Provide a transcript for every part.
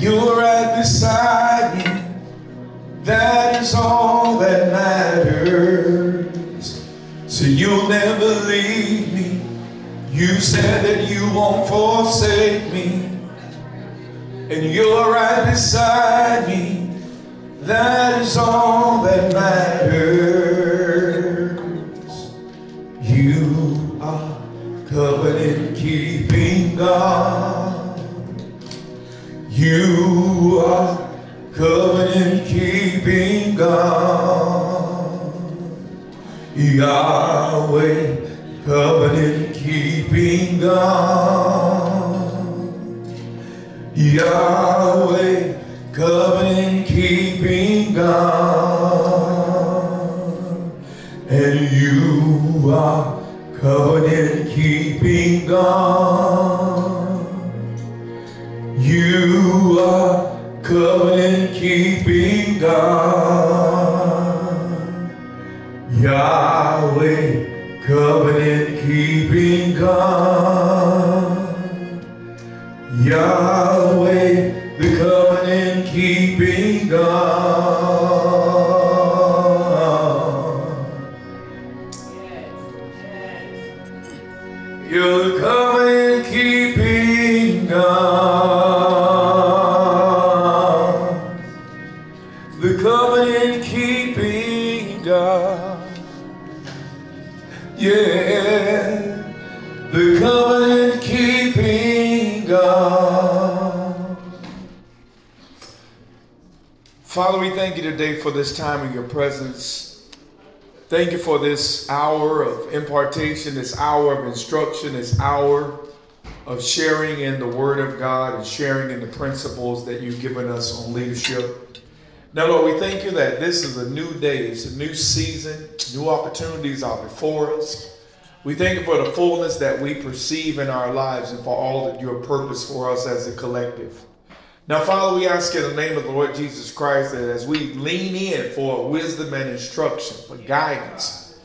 You're right beside me. That is all that matters. So you'll never leave me. You said that you won't forsake me. And you're right beside me. That is all that matters. God. Yahweh, covenant keeping God. Yahweh, covenant keeping God. And you are covenant keeping God. You are covenant keeping God. Yahweh, covenant keeping God. Yahweh, Father, we thank you today for this time in your presence. Thank you for this hour of impartation, this hour of instruction, this hour of sharing in the Word of God and sharing in the principles that you've given us on leadership. Now, Lord, we thank you that this is a new day, it's a new season, new opportunities are before us. We thank you for the fullness that we perceive in our lives and for all that your purpose for us as a collective. Now, Father, we ask in the name of the Lord Jesus Christ that as we lean in for wisdom and instruction, for guidance,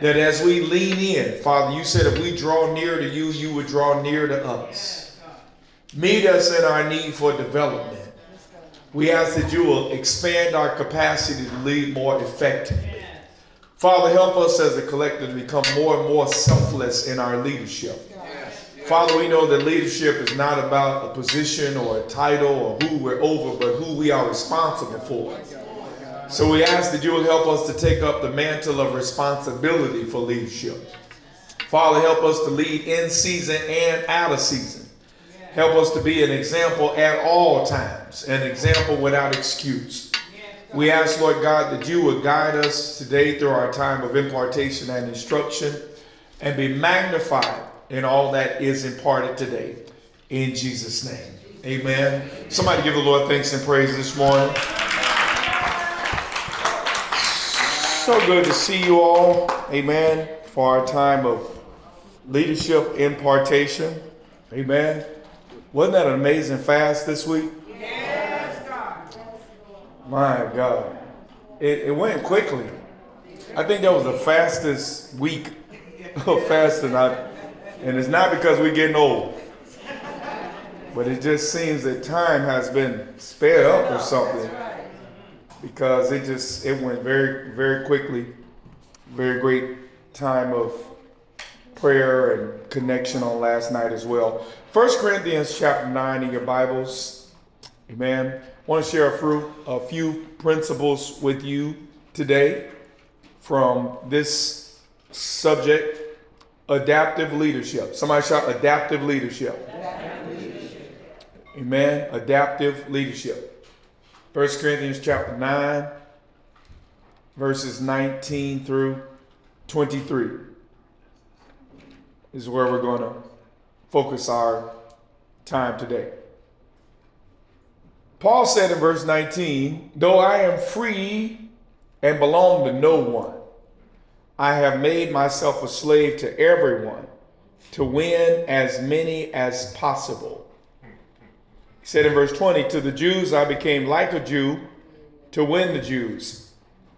that as we lean in, Father, you said if we draw near to you, you would draw near to us. Meet us in our need for development. We ask that you will expand our capacity to lead more effectively. Father, help us as a collective to become more and more selfless in our leadership. Father, we know that leadership is not about a position or a title or who we're over, but who we are responsible for. So we ask that you will help us to take up the mantle of responsibility for leadership. Father, help us to lead in season and out of season. Help us to be an example at all times, an example without excuse. We ask, Lord God, that you would guide us today through our time of impartation and instruction and be magnified in all that is imparted today. In Jesus' name. Amen. Somebody give the Lord thanks and praise this morning. So good to see you all. Amen. For our time of leadership impartation. Amen. Wasn't that an amazing fast this week? Yes, God. My God. It, it went quickly. I think that was the fastest week of fasting. I, and it's not because we're getting old, but it just seems that time has been sped up or something because it just it went very very quickly. Very great time of prayer and connection on last night as well. First Corinthians chapter 9 in your Bibles. Amen. I want to share a few, a few principles with you today from this subject adaptive leadership. Somebody shout adaptive leadership. Amen. Adaptive leadership. First Corinthians chapter 9, verses 19 through 23 is where we're going to focus our time today. Paul said in verse 19, Though I am free and belong to no one, I have made myself a slave to everyone to win as many as possible. He said in verse 20, To the Jews I became like a Jew to win the Jews,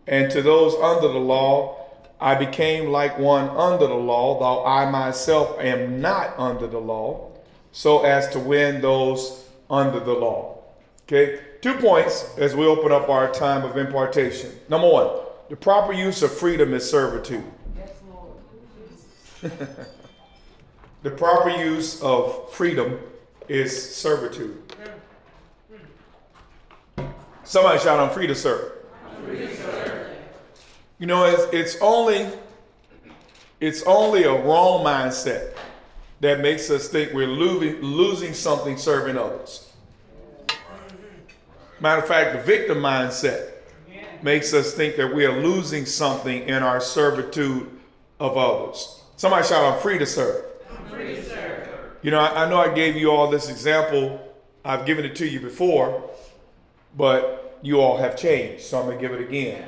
and to those under the law I became like one under the law, though I myself am not under the law, so as to win those under the law. Okay, two points as we open up our time of impartation. Number one, the proper use of freedom is servitude. the proper use of freedom is servitude. Somebody shout, I'm free to serve. Free to serve. You know, it's, it's only it's only a wrong mindset that makes us think we're losing, losing something serving others. Matter of fact, the victim mindset makes us think that we are losing something in our servitude of others. Somebody shout, I'm free to serve. Free to serve. You know, I, I know I gave you all this example. I've given it to you before, but you all have changed, so I'm going to give it again.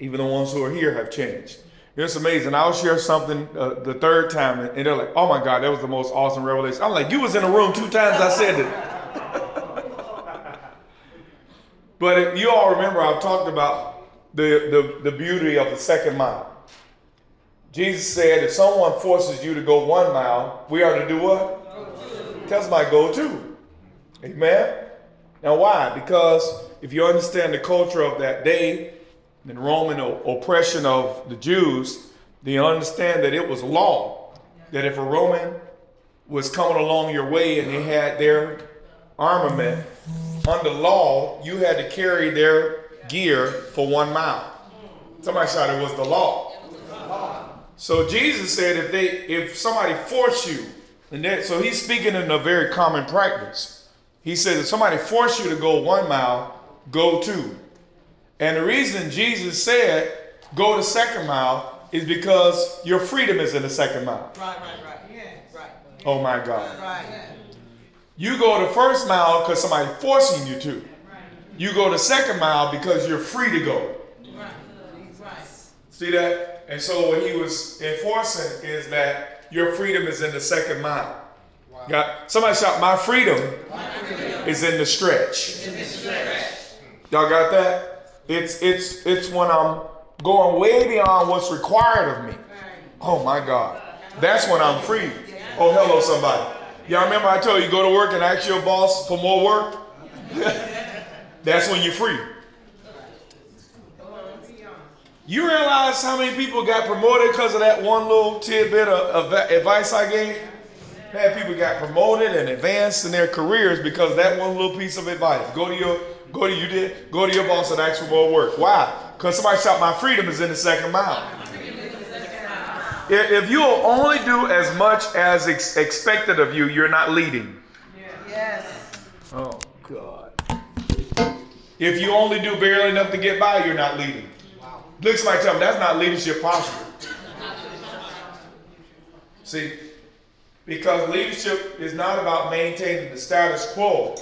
Even the ones who are here have changed. It's amazing. I'll share something uh, the third time, and they're like, "Oh my God, that was the most awesome revelation." I'm like, "You was in the room two times. I said it." But if you all remember, I've talked about the, the the beauty of the second mile. Jesus said, "If someone forces you to go one mile, we are to do what? Tell somebody go two. Amen. Now, why? Because if you understand the culture of that day, the Roman oppression of the Jews, they understand that it was law that if a Roman was coming along your way and they had their armament, under law, you had to carry their gear for one mile. Somebody said it was the law. So Jesus said if they if somebody force you, and that so he's speaking in a very common practice. He says if somebody force you to go one mile, go two. And the reason Jesus said, go the second mile is because your freedom is in the second mile. Right, right, right. Yeah, right. Oh my God. Right. You go the first mile because somebody forcing you to. You go the second mile because you're free to go. See that? And so what he was enforcing is that your freedom is in the second mile. Wow. Got somebody shout, my freedom, my freedom. is in the stretch. In the stretch. Y'all got that? It's it's it's when I'm going way beyond what's required of me. Oh my God. That's when I'm free. Oh, hello, somebody. Y'all remember I told you go to work and ask your boss for more work? That's when you're free. You realize how many people got promoted because of that one little tidbit of, of advice I gave? Had people got promoted and advanced in their careers because that one little piece of advice. Go to your Go to you did. Go to your boss and ask for more work. Why? Because somebody shot "My freedom is in the second mile." If you will only do as much as ex- expected of you, you're not leading. Yes. Oh God. If you only do barely enough to get by, you're not leading. Wow. Look, somebody tell me that's not leadership posture. See, because leadership is not about maintaining the status quo.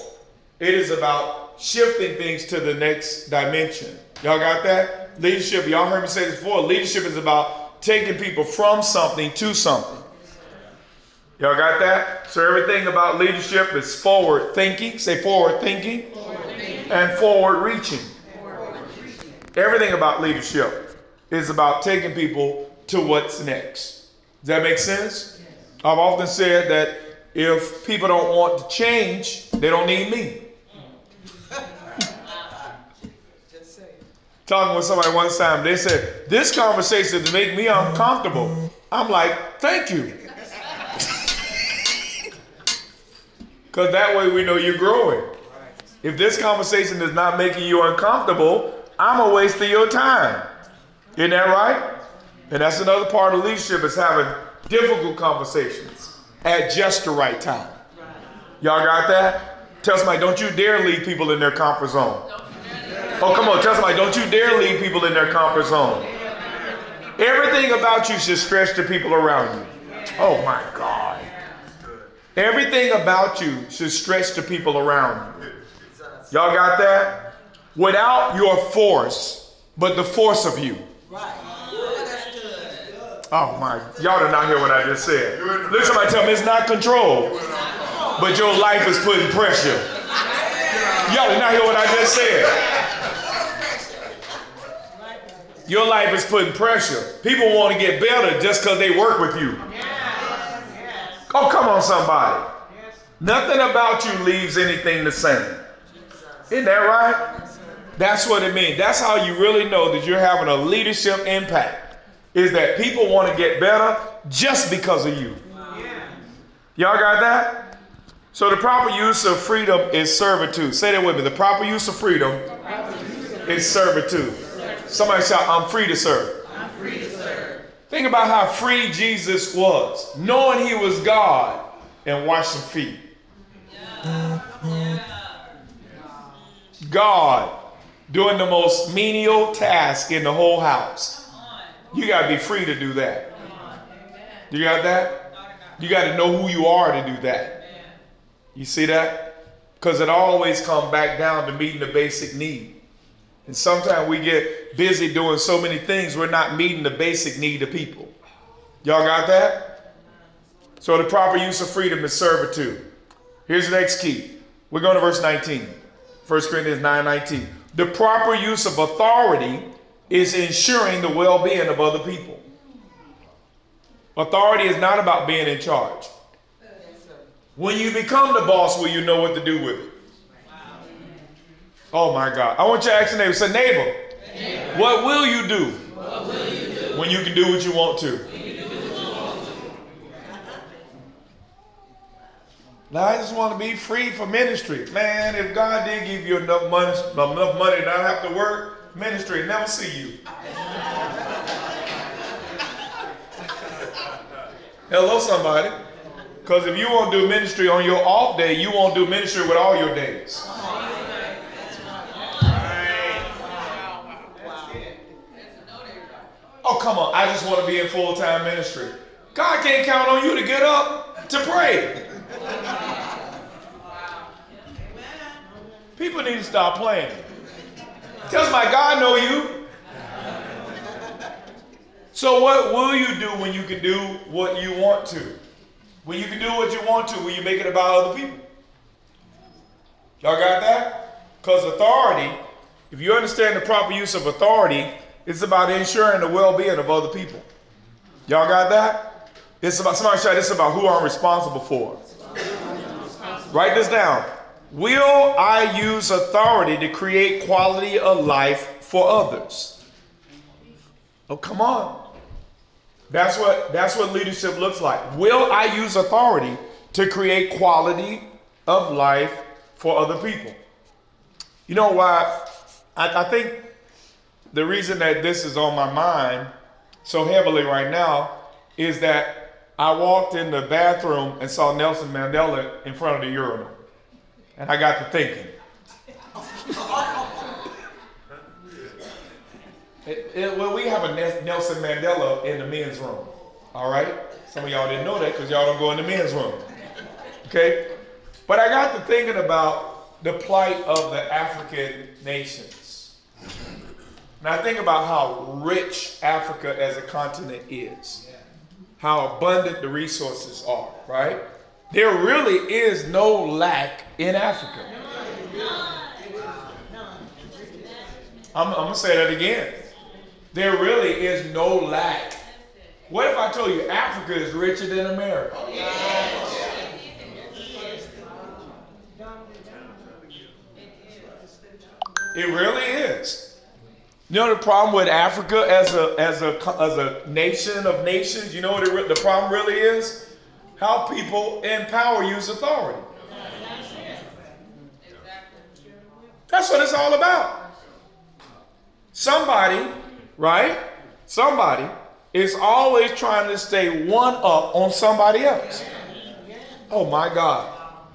It is about shifting things to the next dimension. Y'all got that? Leadership, y'all heard me say this before. Leadership is about taking people from something to something. Y'all got that? So everything about leadership is forward thinking. Say forward thinking. Forward thinking. And forward reaching. Everything about leadership is about taking people to what's next. Does that make sense? I've often said that if people don't want to change, they don't need me. Talking with somebody one time. They said, This conversation to make me uncomfortable. I'm like, Thank you. Because that way we know you're growing. If this conversation is not making you uncomfortable, I'm a waste of your time. Isn't that right? And that's another part of leadership is having difficult conversations at just the right time. Y'all got that? Tell somebody, don't you dare leave people in their comfort zone. Oh, come on, tell somebody, don't you dare leave people in their comfort zone. Everything about you should stretch the people around you. Oh my God. Everything about you should stretch the people around you. Y'all got that? Without your force, but the force of you. Oh my, y'all did not hear what I just said. Look, somebody tell me it's not control, but your life is putting pressure. Y'all did not hear what I just said. Your life is putting pressure. People want to get better just because they work with you. Oh, come on, somebody. Nothing about you leaves anything the same. Isn't that right? That's what it means. That's how you really know that you're having a leadership impact. Is that people want to get better just because of you. Y'all got that? So the proper use of freedom is servitude. Say that with me. The proper use of freedom is servitude. Somebody shout, I'm free to serve. I'm free to serve. Think about how free Jesus was, knowing he was God and washing feet. God doing the most menial task in the whole house. You got to be free to do that. You got that? You got to know who you are to do that. You see that? Because it always comes back down to meeting the basic need. And sometimes we get busy doing so many things, we're not meeting the basic need of people. Y'all got that? So the proper use of freedom is servitude. Here's the next key. We're going to verse 19. 1 Corinthians 9 19. The proper use of authority is ensuring the well being of other people. Authority is not about being in charge. When you become the boss, will you know what to do with it? Oh my God. I want you to ask your neighbor, say, neighbor, neighbor. What, will you do will you do when you can do what you want to? Now I just want to be free for ministry. Man, if God did give you enough money, enough money to not have to work, ministry never see you. Hello, somebody. Because if you won't do ministry on your off day, you won't do ministry with all your days. Oh, come on. I just want to be in full time ministry. God can't count on you to get up to pray. People need to stop playing. Tells my God know you. So what will you do when you can do what you want to? When you can do what you want to, will you make it about other people? Y'all got that? Because authority, if you understand the proper use of authority, it's about ensuring the well-being of other people. Y'all got that? It's about somebody shout is about who I'm responsible for. Write this down. Will I use authority to create quality of life for others? Oh, come on. That's what that's what leadership looks like. Will I use authority to create quality of life for other people? You know why? I, I think the reason that this is on my mind so heavily right now is that I walked in the bathroom and saw Nelson Mandela in front of the urinal. And I got to thinking. It, it, well, we have a Nelson Mandela in the men's room. All right? Some of y'all didn't know that because y'all don't go in the men's room. Okay? But I got to thinking about the plight of the African nations. I think about how rich Africa as a continent is, how abundant the resources are, right? There really is no lack in Africa. I'm, I'm going to say that again. There really is no lack. What if I told you Africa is richer than America? It really is. You know the problem with Africa as a as a as a nation of nations. You know what it, the problem really is? How people in power use authority. That's what it's all about. Somebody right? Somebody is always trying to stay one up on somebody else. Oh my God.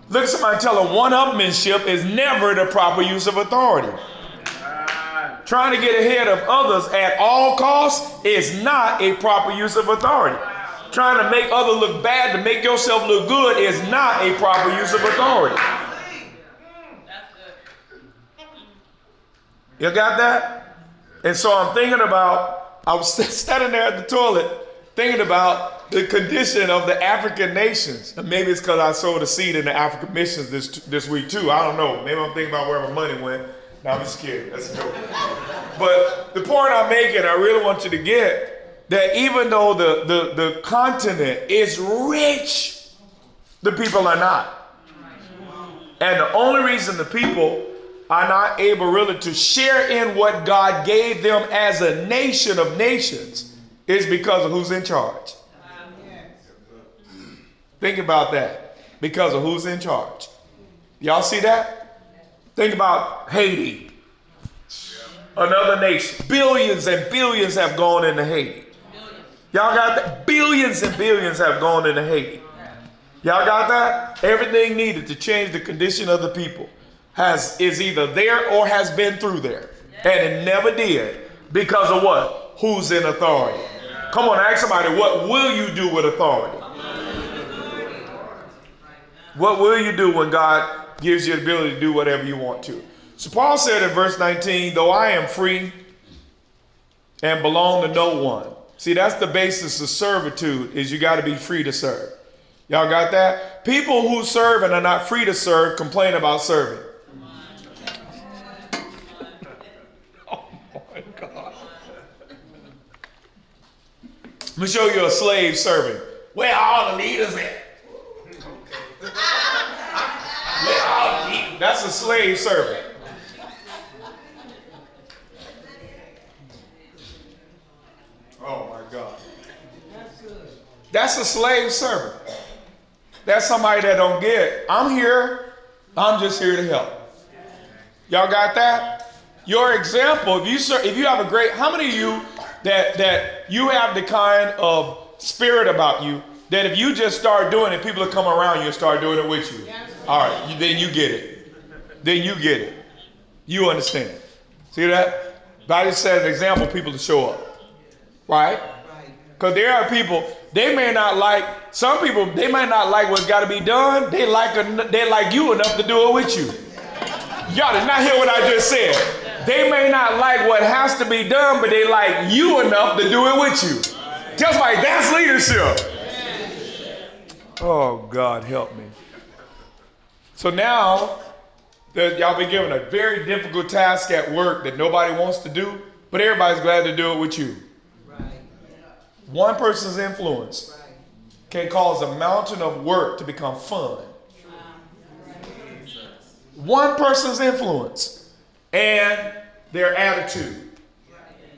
Look somebody tell them one upmanship is never the proper use of authority. Trying to get ahead of others at all costs is not a proper use of authority. Trying to make others look bad to make yourself look good is not a proper use of authority. You got that? And so I'm thinking about, I was standing there at the toilet thinking about the condition of the African nations. And maybe it's because I sowed a seed in the African missions this, this week too. I don't know. Maybe I'm thinking about where my money went. No, I'm just kidding. That's a joke. But the point I'm making, I really want you to get that even though the, the, the continent is rich, the people are not. And the only reason the people are not able really to share in what God gave them as a nation of nations is because of who's in charge. Think about that. Because of who's in charge. Y'all see that? Think about Haiti, another nation. Billions and billions have gone into Haiti. Y'all got that? Billions and billions have gone into Haiti. Y'all got that? Everything needed to change the condition of the people has is either there or has been through there. And it never did. Because of what? Who's in authority? Come on, ask somebody, what will you do with authority? What will you do when God gives you the ability to do whatever you want to? So Paul said in verse 19, though I am free and belong to no one. See, that's the basis of servitude is you got to be free to serve. Y'all got that? People who serve and are not free to serve complain about serving. oh my God. Let me show you a slave serving. Where are all the leaders at? Where all the leaders? That's a slave servant. Oh my God. That's a slave servant. That's somebody that don't get, I'm here, I'm just here to help. Y'all got that? Your example, if you serve, if you have a great, how many of you that that you have the kind of spirit about you that if you just start doing it, people will come around you and start doing it with you. All right, you, then you get it. Then you get it. You understand. See that? God just set an example, people to show up. Right? Because there are people, they may not like, some people, they might not like what's got to be done. They like, they like you enough to do it with you. Y'all did not hear what I just said. They may not like what has to be done, but they like you enough to do it with you. Tell somebody, that's leadership. Oh, God, help me. So now, y'all been given a very difficult task at work that nobody wants to do, but everybody's glad to do it with you. One person's influence can cause a mountain of work to become fun. One person's influence and their attitude.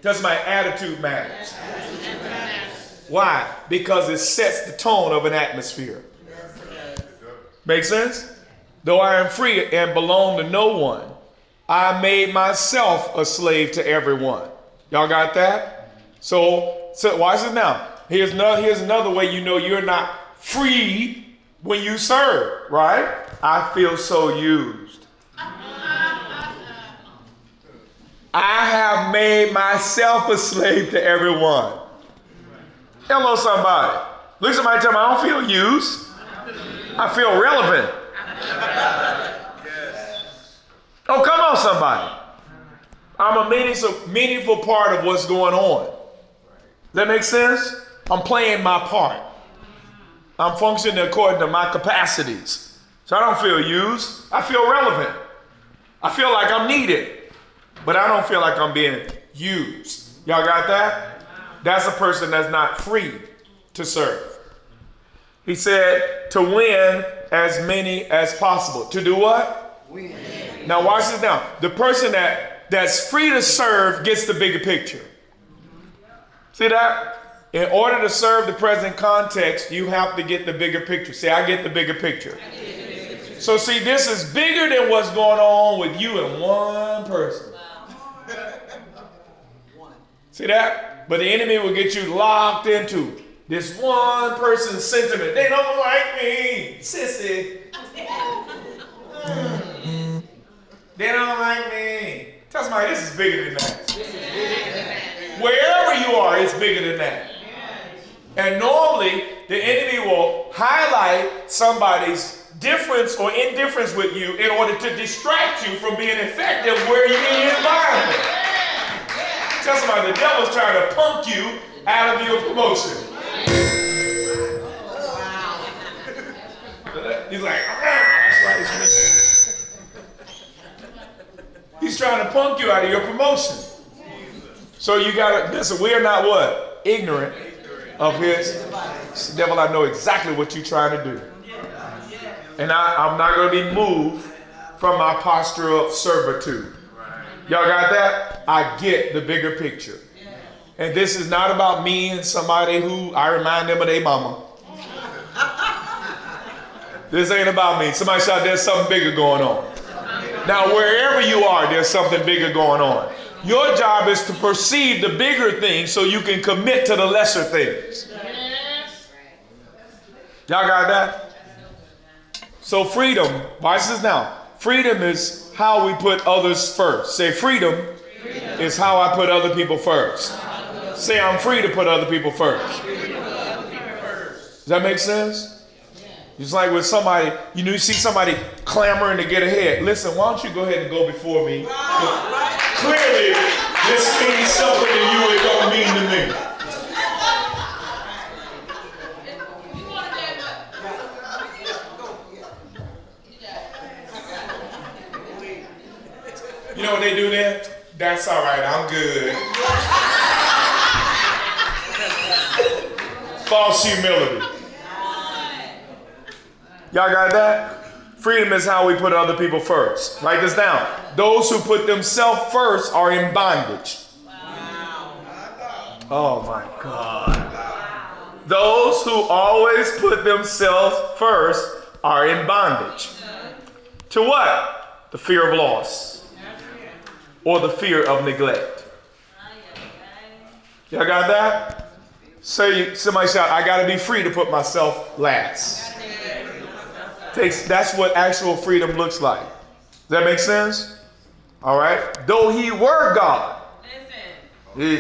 Doesn't my attitude matters. Why? Because it sets the tone of an atmosphere. Make sense? Though I am free and belong to no one, I made myself a slave to everyone. Y'all got that? So, so watch this now. Here's another, here's another way you know you're not free when you serve, right? I feel so used. I have made myself a slave to everyone. Hello, somebody. Look at somebody tell me I don't feel used. I feel relevant. Oh, come on, somebody. I'm a meaningful, meaningful part of what's going on. Does that make sense? I'm playing my part. I'm functioning according to my capacities. So I don't feel used. I feel relevant. I feel like I'm needed, but I don't feel like I'm being used. Y'all got that? That's a person that's not free to serve. He said to win as many as possible. To do what? Win. Now watch this now. The person that that's free to serve gets the bigger picture. See that? In order to serve the present context, you have to get the bigger picture. See, I get the bigger picture. So see, this is bigger than what's going on with you and one person. See that? But the enemy will get you locked into this one person's sentiment. They don't like me, sissy. they don't like me. Tell somebody this is bigger than that. Wherever you are, it's bigger than that. And normally, the enemy will highlight somebody's difference or indifference with you in order to distract you from being effective where you're in your environment. Tell somebody the devil's trying to punk you out of your promotion. He's like, ah. He's trying to punk you out of your promotion. So you gotta listen, we're not what? Ignorant of his devil. I know exactly what you're trying to do. And I, I'm not going to be moved from my posture of servitude. Y'all got that? I get the bigger picture. And this is not about me and somebody who I remind them of their mama. This ain't about me. Somebody shout, there's something bigger going on. Now, wherever you are, there's something bigger going on. Your job is to perceive the bigger things so you can commit to the lesser things. Y'all got that? So, freedom, watch this now. Freedom is how we put others first. Say, freedom, freedom. is how I put other people first. Say, I'm free to put other people first. Does that make sense? It's like with somebody, you know, you see somebody clamoring to get ahead. Listen, why don't you go ahead and go before me? Clearly, this means something to you, it don't mean to me. You know what they do there? That's all right, I'm good. False humility. Y'all got that? Freedom is how we put other people first. Write this down. Those who put themselves first are in bondage. Wow. Oh my God. Those who always put themselves first are in bondage. To what? The fear of loss or the fear of neglect. Y'all got that? Say, somebody shout, I got to be free to put myself last takes that's what actual freedom looks like. Does that make sense? All right. Though he were God. He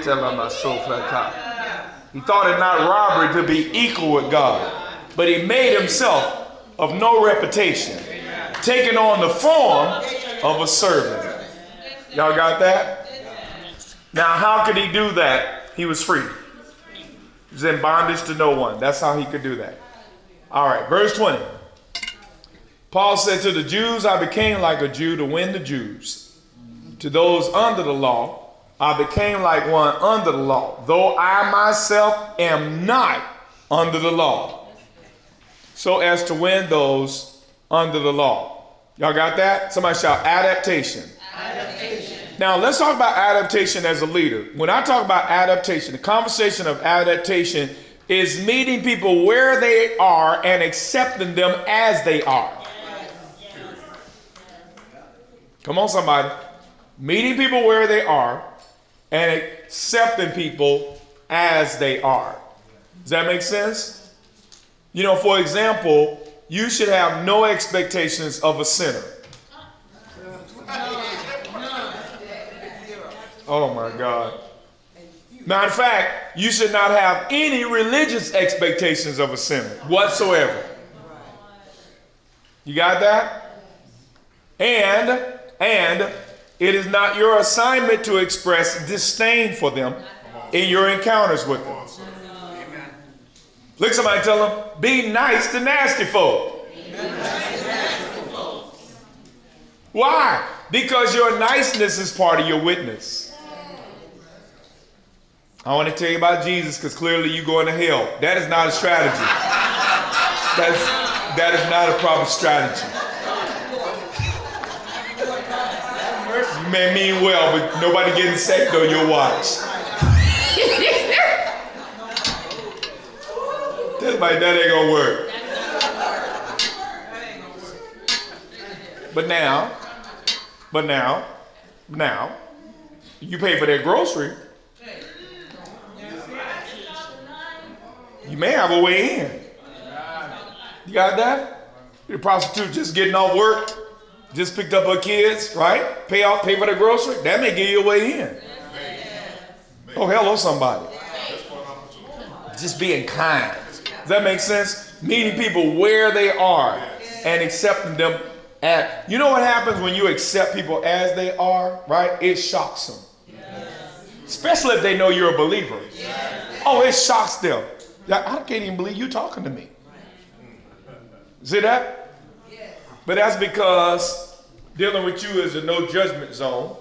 He thought it not robbery to be equal with God, but he made himself of no reputation, taking on the form of a servant. Y'all got that? Now, how could he do that? He was free. He was in bondage to no one. That's how he could do that. All right, verse 20. Paul said to the Jews, I became like a Jew to win the Jews. To those under the law, I became like one under the law, though I myself am not under the law, so as to win those under the law. Y'all got that? Somebody shout adaptation. Adaptation. Now let's talk about adaptation as a leader. When I talk about adaptation, the conversation of adaptation is meeting people where they are and accepting them as they are. Come on, somebody. Meeting people where they are and accepting people as they are. Does that make sense? You know, for example, you should have no expectations of a sinner. Oh my God. Matter of fact, you should not have any religious expectations of a sinner whatsoever. You got that? And and it is not your assignment to express disdain for them in your encounters with them. Look somebody tell them, be nice to nasty folk. Why? Because your niceness is part of your witness. I want to tell you about Jesus because clearly you're going to hell. That is not a strategy. That's, that is not a proper strategy. You may mean well, but nobody getting saved on your watch. That's like that ain't gonna work. But now, but now, now, you pay for that grocery. You may have a way in. You got that? The prostitute just getting off work just picked up her kids, right? Pay off, pay for the grocery. That may give you a way in. Oh, hello, somebody. Just being kind. Does that make sense? Meeting people where they are and accepting them at. You know what happens when you accept people as they are, right? It shocks them. Especially if they know you're a believer. Oh, it shocks them. I can't even believe you talking to me. See that? But that's because dealing with you is a no judgment zone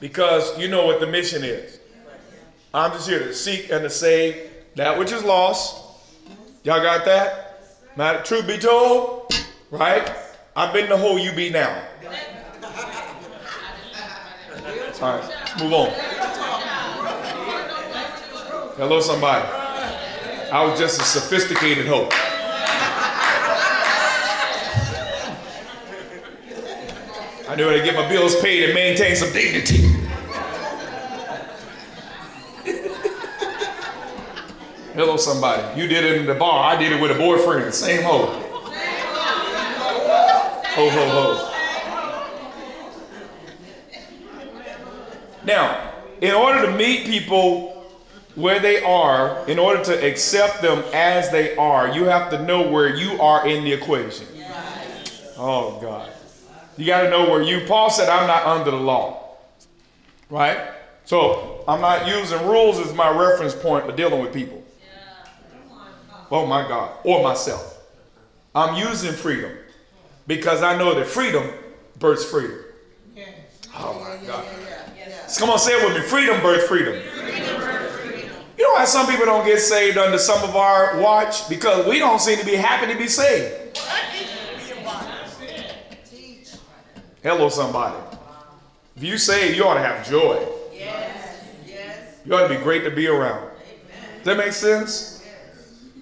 because you know what the mission is. I'm just here to seek and to save that which is lost. Y'all got that? Now, truth be told, right? I've been the hoe you be now. All right, move on. Hello, somebody. I was just a sophisticated hoe. I knew how to get my bills paid and maintain some dignity. Hello, somebody. You did it in the bar. I did it with a boyfriend. Same hoe. Ho, ho, ho. Now, in order to meet people where they are, in order to accept them as they are, you have to know where you are in the equation. Oh, God. You got to know where you, Paul said, I'm not under the law. Right? So I'm not using rules as my reference point for dealing with people. Oh, my God. Or myself. I'm using freedom because I know that freedom births freedom. Oh, my God. Come on, say it with me. Freedom births freedom. You know why some people don't get saved under some of our watch? Because we don't seem to be happy to be saved. Hello, somebody. If you saved, you ought to have joy. You ought to be great to be around. Does that make sense?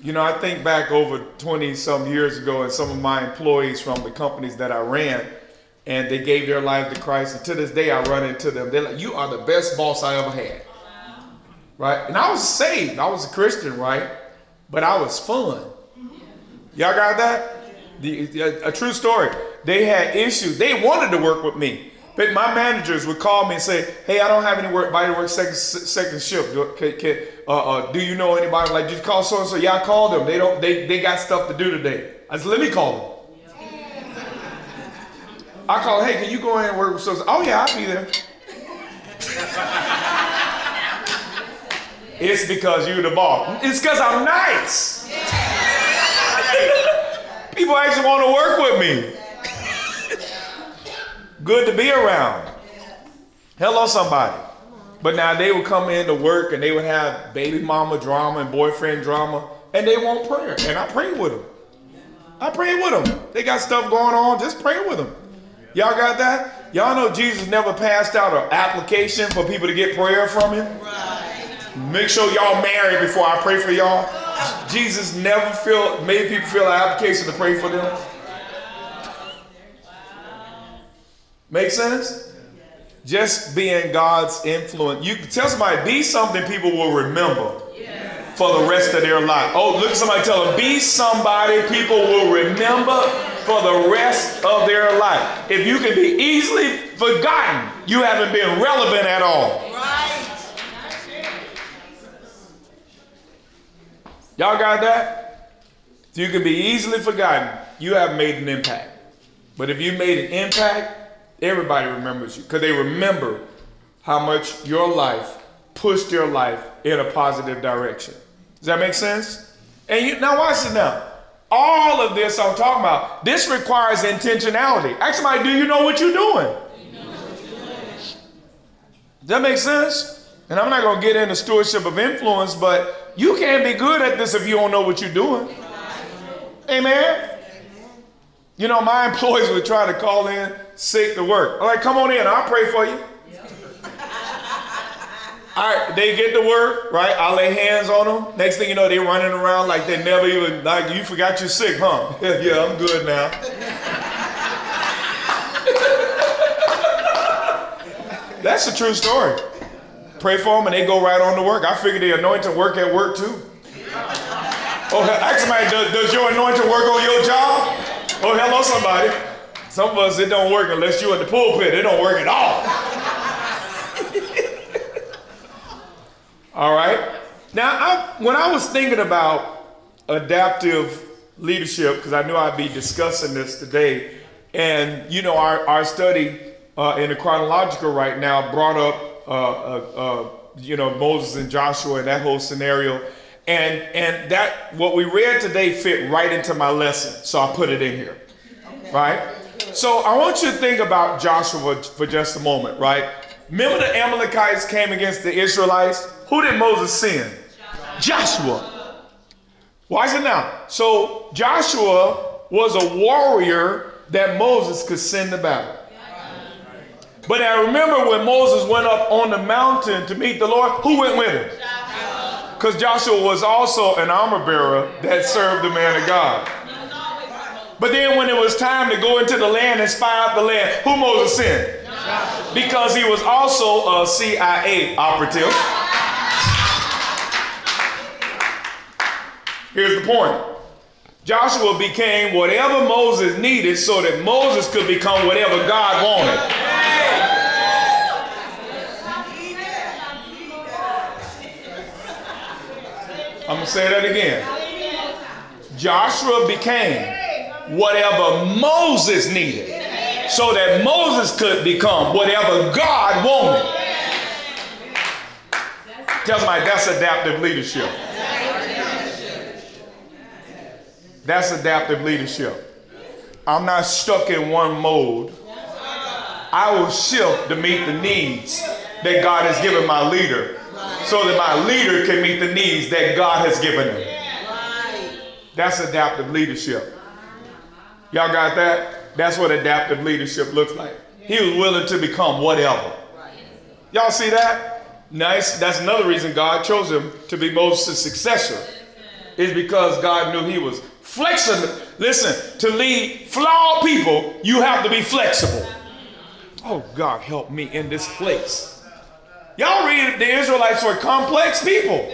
You know, I think back over 20 some years ago, and some of my employees from the companies that I ran, and they gave their life to Christ. And to this day, I run into them. They're like, You are the best boss I ever had. Right? And I was saved. I was a Christian, right? But I was fun. Y'all got that? The, a, true story. They had issues. They wanted to work with me. But my managers would call me and say, "Hey, I don't have any work. Body work second second shift. Do, can, can, uh, uh, do you know anybody? Like, you call so and so? Yeah, I called them. They don't. They they got stuff to do today. I said, let me call them. I called. Hey, can you go in and work with so? Oh yeah, I'll be there. It's because you're the boss. It's because I'm nice. People actually want to work with me. Good to be around. Hello, somebody. But now they would come in to work and they would have baby mama drama and boyfriend drama, and they want prayer. And I pray with them. I pray with them. They got stuff going on, just pray with them. Y'all got that? Y'all know Jesus never passed out an application for people to get prayer from him? Make sure y'all married before I pray for y'all. Jesus never feel, made people feel an application to pray for them. Make sense? Just being God's influence. You tell somebody, be something people will remember for the rest of their life. Oh, look at somebody tell them, be somebody people will remember for the rest of their life. If you can be easily forgotten, you haven't been relevant at all. Y'all got that? If you can be easily forgotten, you have made an impact. But if you made an impact, everybody remembers you because they remember how much your life pushed your life in a positive direction. Does that make sense? And you now watch it now. All of this I'm talking about, this requires intentionality. Ask somebody, do you know what you're doing? Does that make sense? And I'm not going to get into stewardship of influence, but you can't be good at this if you don't know what you're doing. Amen. You know, my employees would try to call in sick to work. I'm like, come on in, I'll pray for you. All right, they get to work, right? I lay hands on them. Next thing you know, they're running around like they never even, like, you forgot you're sick, huh? yeah, I'm good now. That's a true story. Pray for them and they go right on to work. I figure the anointing work at work too. Oh, ask somebody, does, does your anointing work on your job? Oh, hello, somebody. Some of us, it don't work unless you're in the pulpit. It don't work at all. all right. Now, I, when I was thinking about adaptive leadership, because I knew I'd be discussing this today, and you know, our, our study uh, in the chronological right now brought up, Uh, uh, uh, you know, Moses and Joshua and that whole scenario. And, and that what we read today fit right into my lesson, so I put it in here, okay. right? So I want you to think about Joshua for just a moment, right? Remember the Amalekites came against the Israelites? Who did Moses send? Joshua. Watch it now. So Joshua was a warrior that Moses could send to battle. But I remember when Moses went up on the mountain to meet the Lord, who went with him? Because Joshua was also an armor bearer that served the man of God. But then when it was time to go into the land and spy out the land, who Moses sent? Because he was also a CIA operative. Here's the point. Joshua became whatever Moses needed so that Moses could become whatever God wanted. I'm going to say that again. Joshua became whatever Moses needed so that Moses could become whatever God wanted. Tell somebody that's adaptive leadership. That's adaptive leadership. I'm not stuck in one mode. I will shift to meet the needs that God has given my leader so that my leader can meet the needs that God has given him. That's adaptive leadership. Y'all got that? That's what adaptive leadership looks like. He was willing to become whatever. Y'all see that? Nice. That's another reason God chose him to be Moses' successor. Is because God knew he was flexible. Listen, to lead flawed people, you have to be flexible. Oh, God, help me in this place. Y'all read the Israelites were complex people.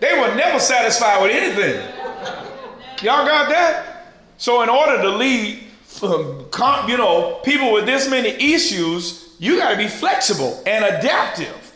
They were never satisfied with anything. Y'all got that? So in order to lead, um, you know, people with this many issues, you got to be flexible and adaptive.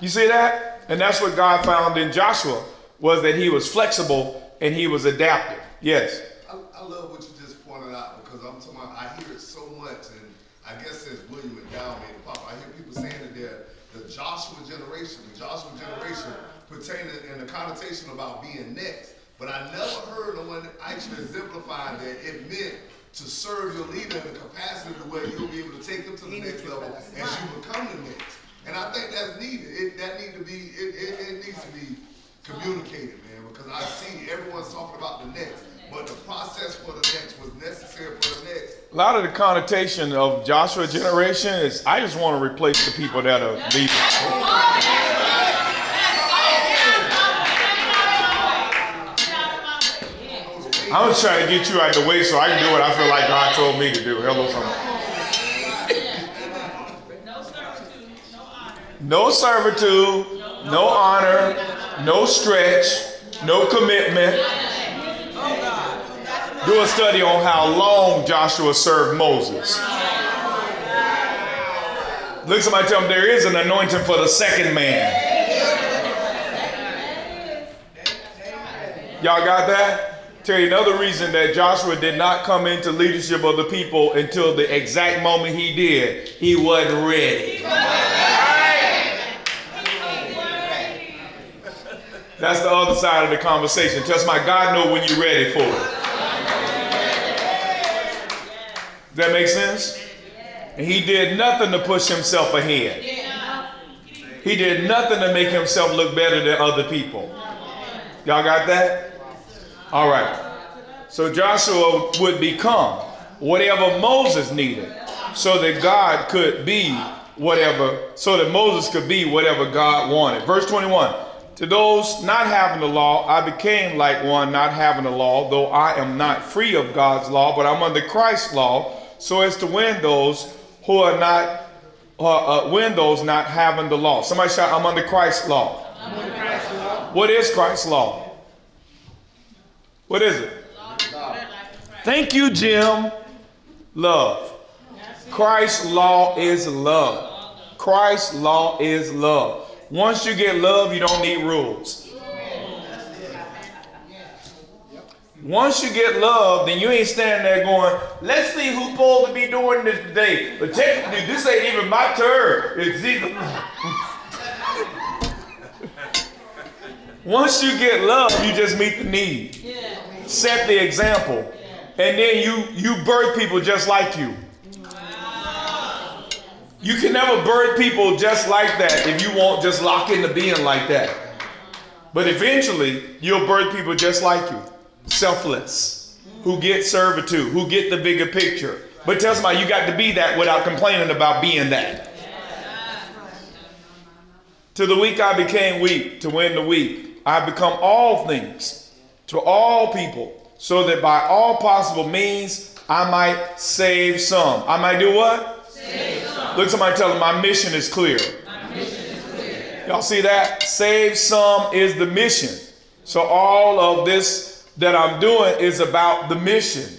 You see that? And that's what God found in Joshua was that he was flexible and he was adaptive. Yes. I, I love what you just pointed out because I'm talking about, I hear it so much, and I guess since William McDowell made it pop, I hear people saying that they're the Joshua generation, the Joshua generation pertaining in the connotation about being next. But I never heard no one actually exemplify that it meant to serve your leader in the capacity to where you'll be able to take them to the next level as you become the next. And I think that's needed. It, that need to be, it, it, it needs to be communicated, man, because I see everyone's talking about the next. But the process for the next was necessary for the next. A lot of the connotation of Joshua generation is I just want to replace the people that are leaving. I was trying to get you out of the way so I can do what I feel like God told me to do. Hello, somebody. No servitude, no honor, no stretch, no commitment. Do a study on how long Joshua served Moses. Look somebody tell them there is an anointing for the second man. Y'all got that? Tell you another reason that Joshua did not come into leadership of the people until the exact moment he did. He wasn't ready. That's the other side of the conversation. Just my God know when you're ready for it. That make sense? And he did nothing to push himself ahead. He did nothing to make himself look better than other people. Y'all got that? All right. So Joshua would become whatever Moses needed so that God could be whatever, so that Moses could be whatever God wanted. Verse 21 To those not having the law, I became like one not having the law, though I am not free of God's law, but I'm under Christ's law, so as to win those who are not, uh, uh, win those not having the law. Somebody shout, I'm under Christ's law. Under Christ's law. What is Christ's law? What is it? Thank you, Jim. Love. Christ's law is love. Christ's law is love. Once you get love, you don't need rules. Once you get love, then you ain't standing there going, let's see who's supposed to be doing this today. But technically, this ain't even my turn. It's either. Once you get love, you just meet the need. Set the example. And then you you birth people just like you. You can never birth people just like that if you won't just lock into being like that. But eventually, you'll birth people just like you, selfless, who get servitude, who get the bigger picture. But tell somebody you got to be that without complaining about being that. To the weak I became weak to win the weak. I become all things to all people, so that by all possible means I might save some. I might do what? Save some. Look, somebody tell them my mission is clear. Y'all see that? Save some is the mission. So all of this that I'm doing is about the mission.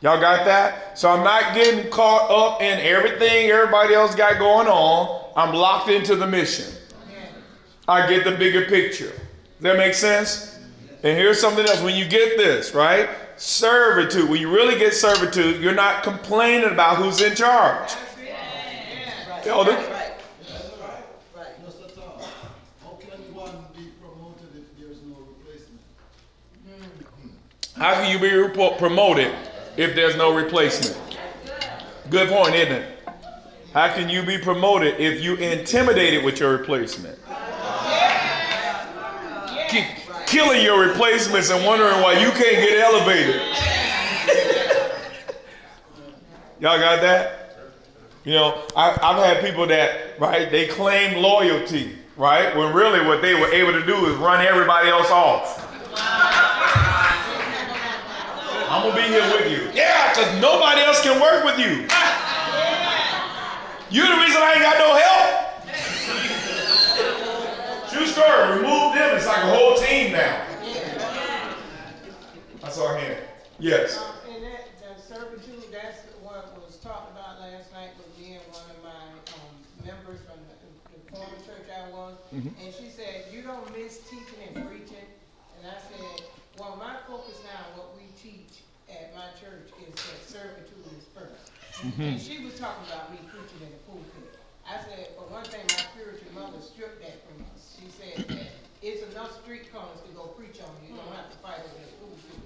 Y'all got that? So I'm not getting caught up in everything everybody else got going on. I'm locked into the mission. I get the bigger picture. That make sense? And here's something else. When you get this, right? Servitude. When you really get servitude, you're not complaining about who's in charge. Y'all do- Mr. Tom, how can one be promoted if there's no replacement? How can you be promoted if there's no replacement? Good point, isn't it? How can you be promoted if you intimidated with your replacement? Ki- killing your replacements and wondering why you can't get elevated. Y'all got that? You know, I, I've had people that, right, they claim loyalty, right, when really what they were able to do is run everybody else off. I'm gonna be here with you. Yeah, because nobody else can work with you. You're the reason I ain't got no help. True story. Remove them. It's like a whole team now. I saw a hand. Yes. Um, and that, that servitude, that's what was talked about last night with me and one of my, um, members from the, the former church I was. And she said, you don't miss teaching and preaching. And I said, well, my focus now, is what we teach at my church is that servitude is first. Mm-hmm. And she was talking about me preaching in the pulpit. I said, for one thing, my spiritual mother stripped that from us. She said that it's enough street corners to go preach on, you don't have to fight over the pulpit.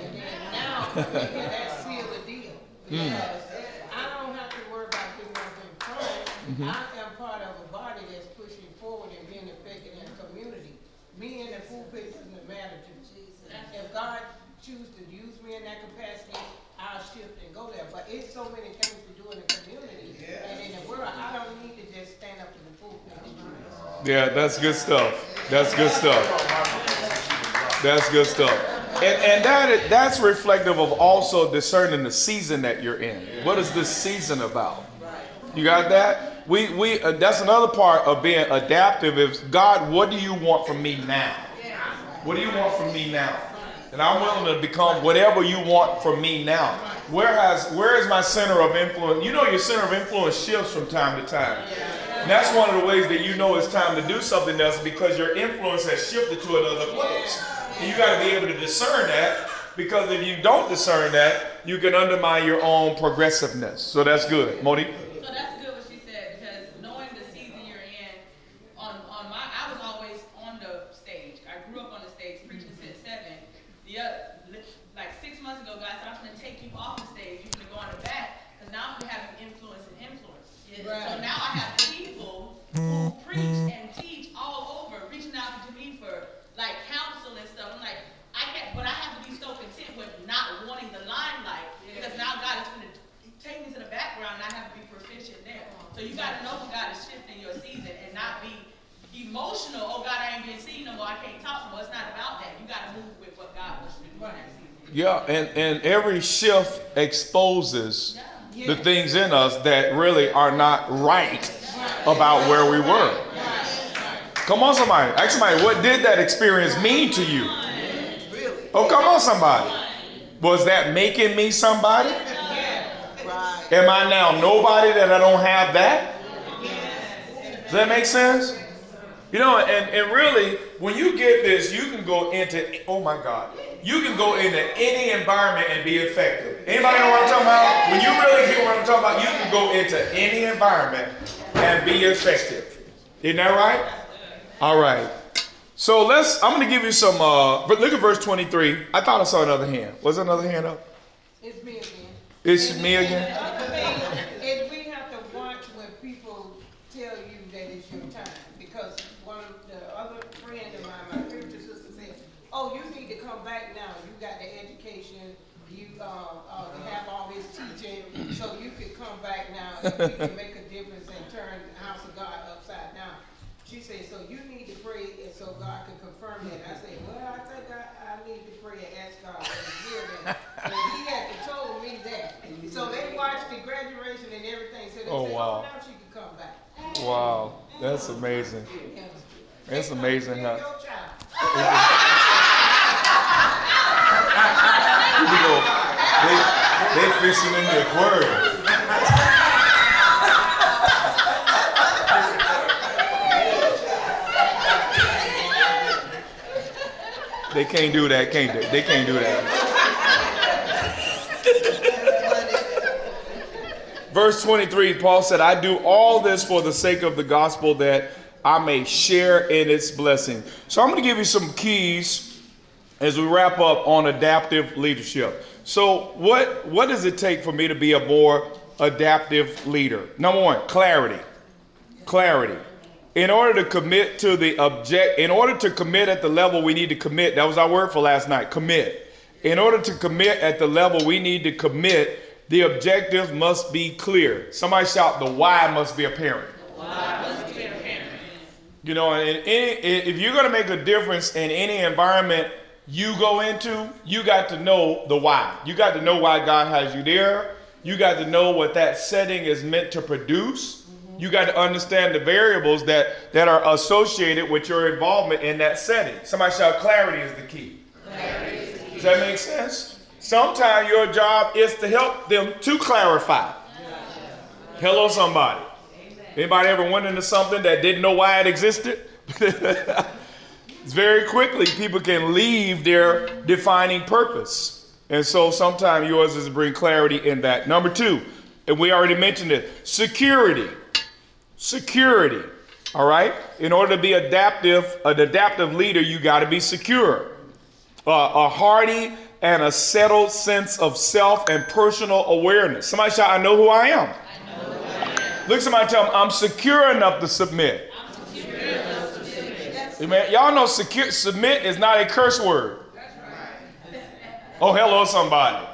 And then now, that sealed the deal. Mm. Because I don't have to worry about getting up in front. Mm-hmm. I am part of a body that's pushing forward and being effective in the community. Me in the pulpit doesn't matter to me. If God choose to use me in that capacity, I'll shift and go there. But it's so many things to do in the community and in the world. I don't need to just stand up to the pulpit and do this. Yeah, that's good stuff. That's good stuff. That's good stuff. And, and that is, that's reflective of also discerning the season that you're in. What is this season about? You got that? We we uh, that's another part of being adaptive. Is God, what do you want from me now? What do you want from me now? And I'm willing to become whatever you want from me now. Where has where is my center of influence? You know your center of influence shifts from time to time. And that's one of the ways that you know it's time to do something else because your influence has shifted to another place. And you got to be able to discern that because if you don't discern that, you can undermine your own progressiveness. So that's good. Monique? So that's good what she said because knowing the season you're in, on on my I was always on the stage. I grew up on the stage preaching since seven. The uh, like six months ago, guys, I'm gonna take you off the stage. You're gonna go on the back because now I'm having influence and influence. So Right. now I have people who mm-hmm. preach and teach all over, reaching out to me for like counsel and stuff. I'm like, I can't, but I have to be so content with not wanting the limelight because now God is gonna take me to the background and I have to be proficient there. So you gotta know when God is shifting your season and not be emotional. Oh God, I ain't getting seen no more. I can't talk no more. It's not about that. You gotta move with what God wants you to do in that season. Yeah, and, and every shift exposes Yeah. The things in us that really are not right about where we were. Come on, somebody. Ask somebody, what did that experience mean to you? Oh, come on, somebody. Was that making me somebody? Am I now nobody that I don't have that? Does that make sense? You know, and, and really, when you get this, you can go into, oh my God, you can go into any environment and be effective. Anybody know what I'm talking about? When you really hear what I'm talking about, you can go into any environment and be effective. Isn't that right? All right. So let's, I'm going to give you some, uh, but look at verse 23. I thought I saw another hand. Was another hand up? It's me again. It's me again? The need to come back now. You got the education. You uh, uh, have all this teaching, so you can come back now and make a difference and turn the house of God upside down. She said, so you need to pray and so God can confirm that. I said, well, I think I, I need to pray and ask God to hear that. and he had told me that. So they watched the graduation and everything. So they oh, said, oh, wow. oh, now she can come back. Wow, that's amazing. Yeah. That's amazing, huh? your child. People go, they, they fishing in the aquarium. They can't do that, can't they? They can't do that. Verse 23, Paul said, I do all this for the sake of the gospel that I may share in its blessing. So I'm going to give you some keys as we wrap up on adaptive leadership. So, what what does it take for me to be a more adaptive leader? Number one, clarity. Clarity. In order to commit to the object, in order to commit at the level we need to commit, that was our word for last night, commit. In order to commit at the level we need to commit, the objective must be clear. Somebody shout, the why must be apparent. You know, and any, if you're going to make a difference in any environment you go into, you got to know the why. You got to know why God has you there. You got to know what that setting is meant to produce. You got to understand the variables that, that are associated with your involvement in that setting. Somebody shout, clarity is the key. Does that make sense? Sometimes your job is to help them to clarify. Hello, somebody. Anybody ever went into something that didn't know why it existed? It's very quickly people can leave their defining purpose. And so sometimes yours is to bring clarity in that. Number two, and we already mentioned it, security. Security. All right? In order to be adaptive, an adaptive leader, you got to be secure. Uh, a hearty and a settled sense of self and personal awareness. Somebody shout, I know who I am. Look, somebody tell them, I'm secure enough to submit. Amen. Y'all know secure, submit is not a curse word. Oh, hello, somebody.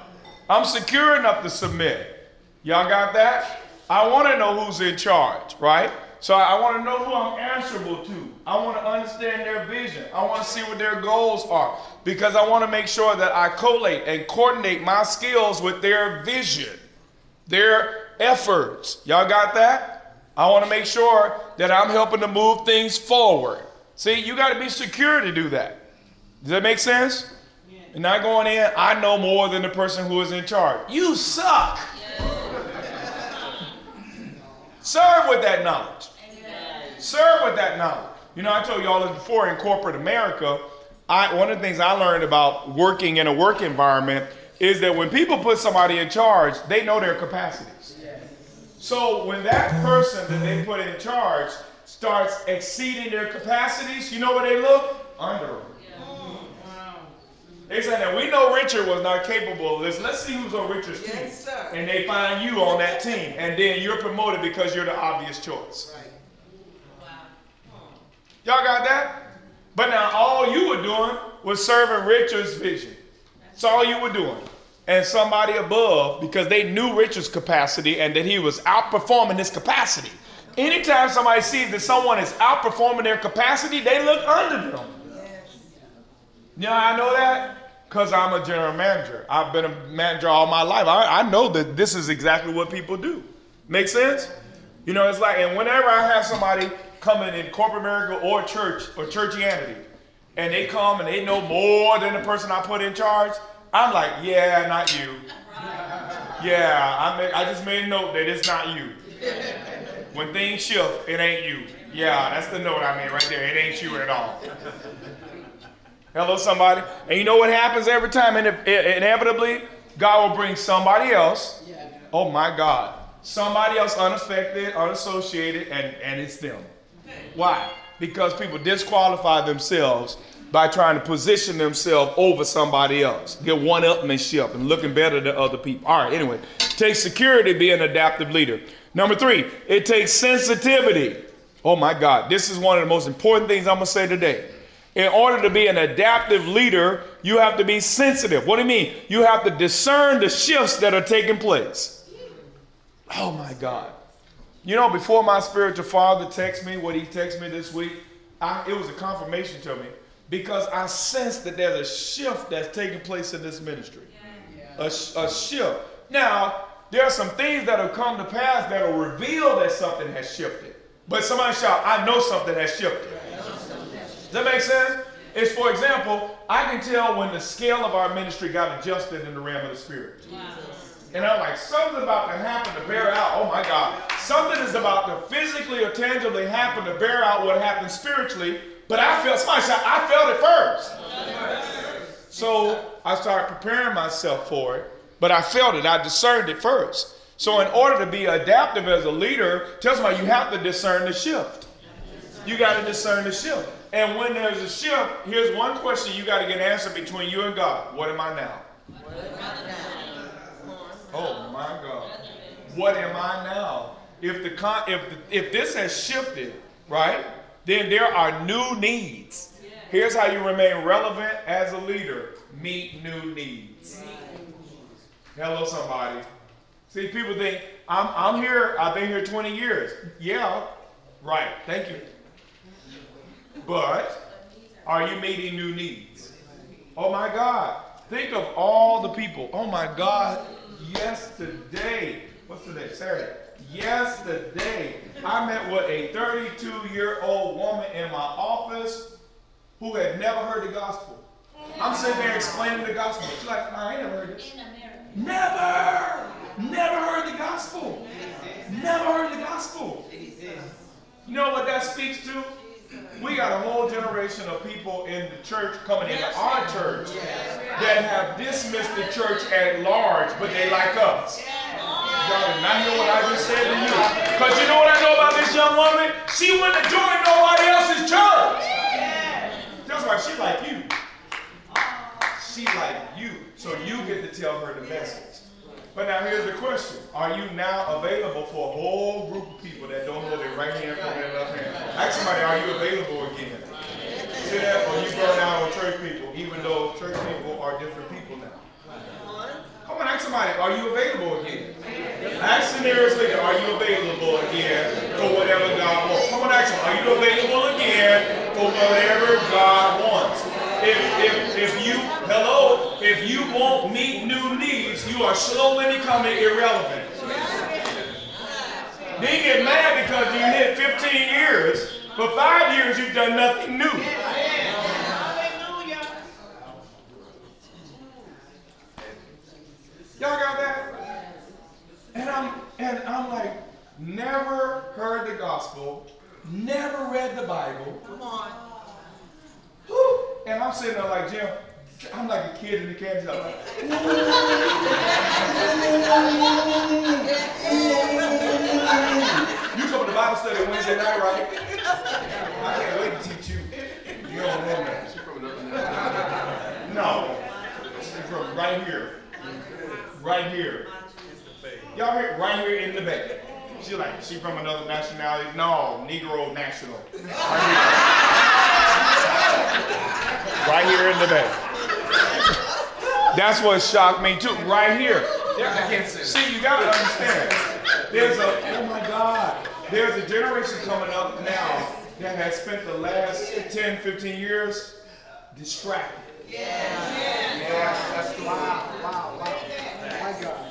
I'm secure enough to submit. Y'all got that? I want to know who's in charge, right? So I want to know who I'm answerable to. I want to understand their vision. I want to see what their goals are because I want to make sure that I collate and coordinate my skills with their vision, their efforts. Y'all got that? I want to make sure that I'm helping to move things forward. See, you got to be secure to do that. Does that make sense? And not going in, I know more than the person who is in charge. You suck. Serve with that knowledge. Serve with that knowledge. You know, I told y'all this before in corporate America, I, one of the things I learned about working in a work environment is that when people put somebody in charge, they know their capacities. So when that person that they put in charge starts exceeding their capacities, you know where they look? Under them. They said that we know Richard was not capable of this. Let's see who's on Richard's team. Yes. And they find you on that team. And then you're promoted because you're the obvious choice. Y'all got that? But now all you were doing was serving Richard's vision. That's all you were doing. And somebody above, because they knew Richard's capacity and that he was outperforming his capacity. Anytime somebody sees that someone is outperforming their capacity, they look under them. You know I know that? Because I'm a general manager. I've been a manager all my life. I, I know that this is exactly what people do. Make sense? You know, it's like, and whenever I have somebody coming in corporate America or church or churchianity, and they come and they know more than the person I put in charge, I'm like, yeah, not you. Yeah, I, made, I just made a note that it's not you. When things shift, it ain't you. Yeah, that's the note I made right there. It ain't you at all. Hello, somebody. And you know what happens every time? And inevitably, God will bring somebody else. Oh my God. Somebody else unaffected, unassociated, and, and it's them. Why? Because people disqualify themselves by trying to position themselves over somebody else. Get one upmanship and looking better than other people. All right, anyway. It takes security to be an adaptive leader. Number three, it takes sensitivity. Oh my God. This is one of the most important things I'm to say today. In order to be an adaptive leader, you have to be sensitive. What do you mean? You have to discern the shifts that are taking place. Oh my God. You know, before my spiritual father texted me what he texted me this week, I, it was a confirmation to me because I sense that there's a shift that's taking place in this ministry. A, sh- a shift. Now, there are some things that have come to pass that will reveal that something has shifted. But somebody shout, I know something has shifted. Does that make sense? It's for example, I can tell when the scale of our ministry got adjusted in the realm of the spirit. And I'm like, something's about to happen to bear out. Oh my God. Something is about to physically or tangibly happen to bear out what happened spiritually. But I felt, somebody said, I felt it first. So I started preparing myself for it, but I felt it. I discerned it first. So in order to be adaptive as a leader, tell somebody you have to discern the shift. You got to discern the shift. And when there's a shift, here's one question you got to get answered between you and God. What am I now? Oh my God. What am I now? If the con- if the, if this has shifted, right? Then there are new needs. Here's how you remain relevant as a leader. Meet new needs. Hello, somebody. See, people think I'm I'm here. I've been here 20 years. Yeah, right. Thank you. But are you meeting new needs? Oh my God. Think of all the people. Oh my God. Yesterday. What's today? Saturday. Yesterday, I met with a 32 year old woman in my office who had never heard the gospel. I'm sitting there explaining the gospel. She's like, "Nah, I ain't never heard this. Never! Never heard the gospel. Never heard the gospel. You know what that speaks to? We got a whole generation of people in the church coming into our church that have dismissed the church at large, but they like us. Y'all did not hear what I just said to you. Because you know what I know about this young woman? She wouldn't have joined nobody else's church. That's why she like you. She like you. So you get to tell her the message. But now here's the question. Are you now available for a whole group of people that don't know their right hand from their left hand? Ask somebody, are you available again? See that? Or you burn out on church people, even though church people are different people now. Come on, ask somebody, are you available again? Ask the nearest are you available again for whatever God wants? Come on, ask them, are you available again for whatever God wants? If, if, if you, hello, if you won't meet new needs, you are slowly becoming irrelevant. Then get mad because you hit 15 years. For five years, you've done nothing new. Hallelujah. Y'all got that? And I'm like, never heard the gospel, never read the Bible. Come on. Whew. And I'm sitting there like Jim. I'm like a kid in the candy shop. Like, you come to the Bible study Wednesday night, right? I can't wait to teach you. You don't know that. No. She's from right here. Right here. Y'all hear right here in the back. She like, she from another nationality? No, Negro national. Right here in the back. That's what shocked me too. Right here. See, you gotta understand. There's a, oh my God. There's a generation coming up now that has spent the last 10, 15 years distracted. You don't you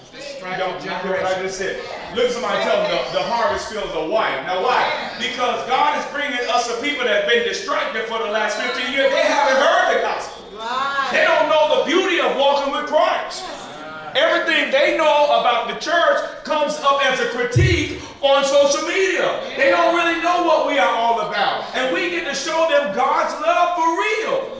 hear what I just said. Look at somebody tell them the, the harvest fields are white. Now why? Because God is bringing us a people that have been distracted for the last 15 years. They haven't heard the gospel. They don't know the beauty of walking with Christ. Everything they know about the church comes up as a critique on social media. They don't really know what we are all about. And we get to show them God's love for real.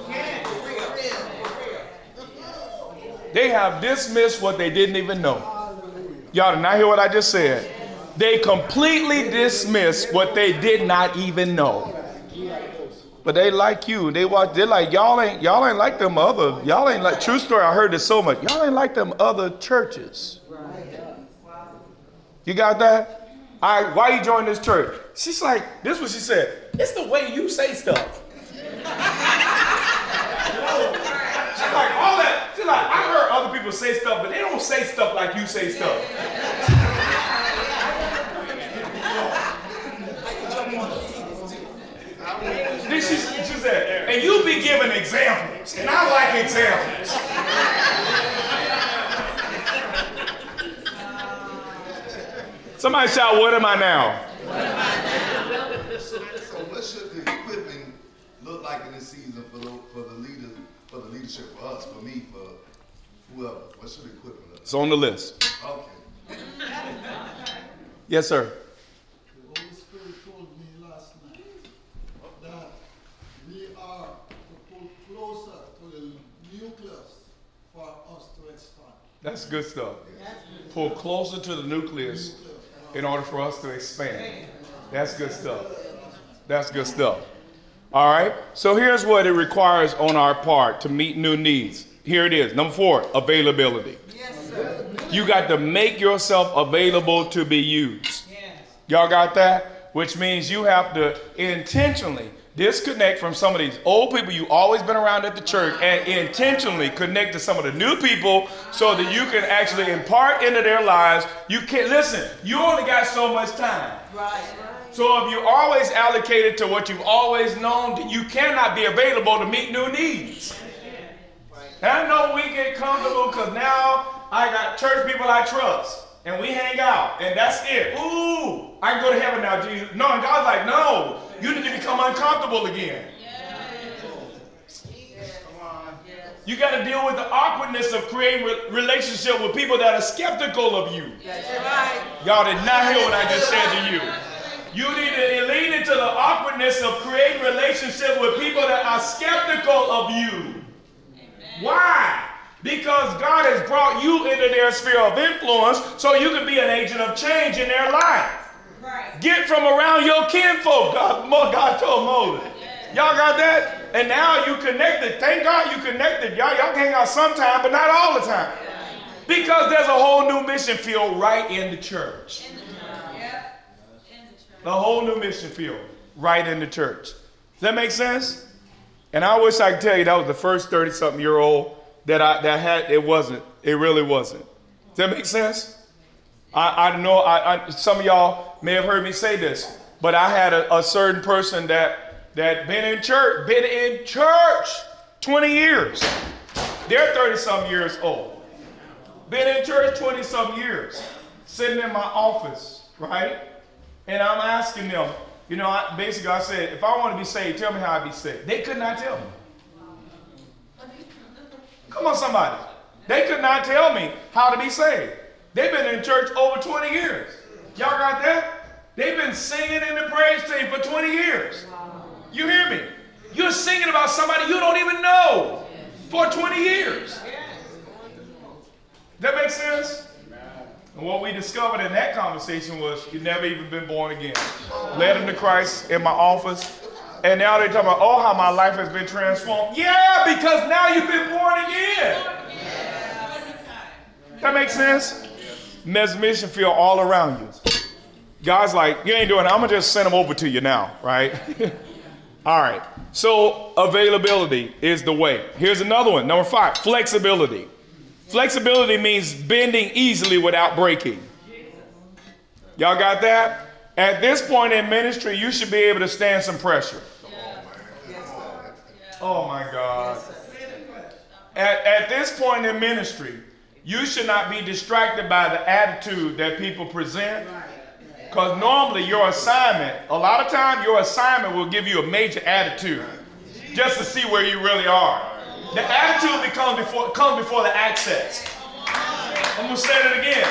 They have dismissed what they didn't even know. Y'all did not hear what I just said. They completely dismissed what they did not even know. But they like you. They watch. They're like y'all ain't y'all ain't like them other. Y'all ain't like. True story. I heard this so much. Y'all ain't like them other churches. You got that? All right. Why you join this church? She's like. This is what she said. It's the way you say stuff. She's like all that. She's like I heard people say stuff, but they don't say stuff like you say stuff. this is Giselle. And you be giving examples. And I like examples. Somebody shout, what am I now? look like in this season for the, for the leader, for the leadership, for us, for me, for whoever? What should the equipment It's on the list. Okay. Yes, sir. The Holy Spirit told me last night that we are to pull closer to the nucleus for us to expand. That's good stuff. Pull closer to the nucleus in order for us to expand. That's good stuff. That's good stuff. All right. So here's what it requires on our part to meet new needs. Here it is. Number four, availability. Yes, sir. You got to make yourself available to be used. Yes. Y'all got that? Which means you have to intentionally disconnect from some of these old people you always been around at the church and intentionally connect to some of the new people so that you can actually impart into their lives. You can't listen, you only got so much time. Right. So if you're always allocated to what you've always known, you cannot be available to meet new needs. And I know we get comfortable because now I got church people I trust. And we hang out. And that's it. Ooh, I can go to heaven now, Jesus. No, and God's like, no, you need to become uncomfortable again. You got to deal with the awkwardness of creating re- relationship with people that are skeptical of you. That's right. Y'all did not hear what I just said to you. You need to lean into the awkwardness of creating relationship with people that are skeptical of you. Why? Because God has brought you into their sphere of influence so you can be an agent of change in their life. Right. Get from around your kinfolk. God, God told Moses. Y'all got that? And now you connected. Thank God you connected. Y'all, y'all can hang out sometime, but not all the time. Because there's a whole new mission field right in the church. Yep. The whole new mission field right in the church. Does that make sense? And I wish I could tell you that was the first 30 something year old that I that had it wasn't. It really wasn't. Does that make sense? I, I know I, I some of y'all may have heard me say this, but I had a, a certain person that that been in church, been in church 20 years. They're 30 something years old. Been in church 20 something years. Sitting in my office, right? And I'm asking them, you know, I, basically I said, if I want to be saved, tell me how I be saved. They could not tell me. Come on, somebody. They could not tell me how to be saved. They've been in church over 20 years. Y'all got that? They've been singing in the praise team for 20 years. You hear me? You're singing about somebody you don't even know for 20 years. That makes sense? And what we discovered in that conversation was you've never even been born again. Led them to Christ in my office. And now they're talking about, oh, how my life has been transformed. Yeah, because now you've been born again. That makes sense? Mission field all around you. God's like, you ain't doing it. I'm going to just send them over to you now, right? all right. So availability is the way. Here's another one. Number five, flexibility. Flexibility means bending easily without breaking. Y'all got that? At this point in ministry, you should be able to stand some pressure. Oh my God. At, at this point in ministry, you should not be distracted by the attitude that people present. Because normally your assignment, a lot of time your assignment will give you a major attitude just to see where you really are. The attitude becomes before comes before the access. I'm gonna say it again.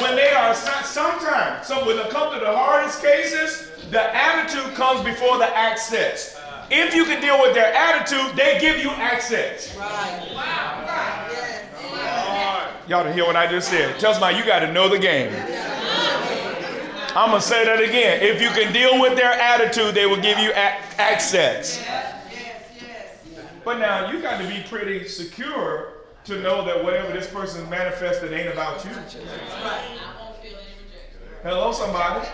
When they are sometimes, so when it comes to the hardest cases, the attitude comes before the access. If you can deal with their attitude, they give you access. Y'all didn't hear what I just said. Tell somebody you got to know the game. I'm gonna say that again. If you can deal with their attitude, they will give you a- access. But now you got to be pretty secure to know that whatever this person manifested ain't about you. Hello, somebody.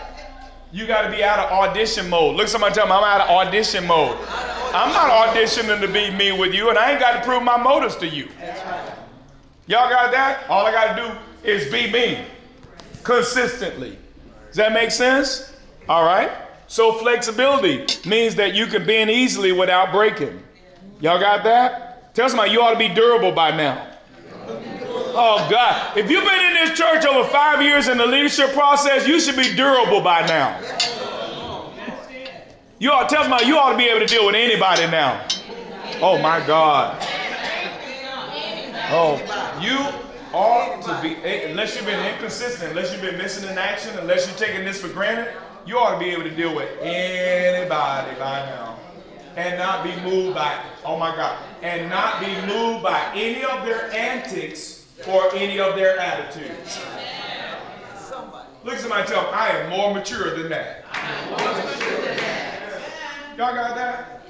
You got to be out of audition mode. Look, somebody tell me I'm out of audition mode. I'm not auditioning to be me with you, and I ain't got to prove my motives to you. Y'all got that? All I got to do is be me consistently. Does that make sense? All right. So flexibility means that you can bend easily without breaking. Y'all got that? Tell somebody you ought to be durable by now. Oh God. If you've been in this church over five years in the leadership process, you should be durable by now. You ought tell somebody you ought to be able to deal with anybody now. Oh my God. Oh, you ought to be, eh, unless you've been inconsistent, unless you've been missing in action, unless you're taking this for granted, you ought to be able to deal with anybody by now. And not be moved by, oh my God, and not be moved by any of their antics or any of their attitudes. Look at somebody tell them, I am more mature than that. Y'all got that?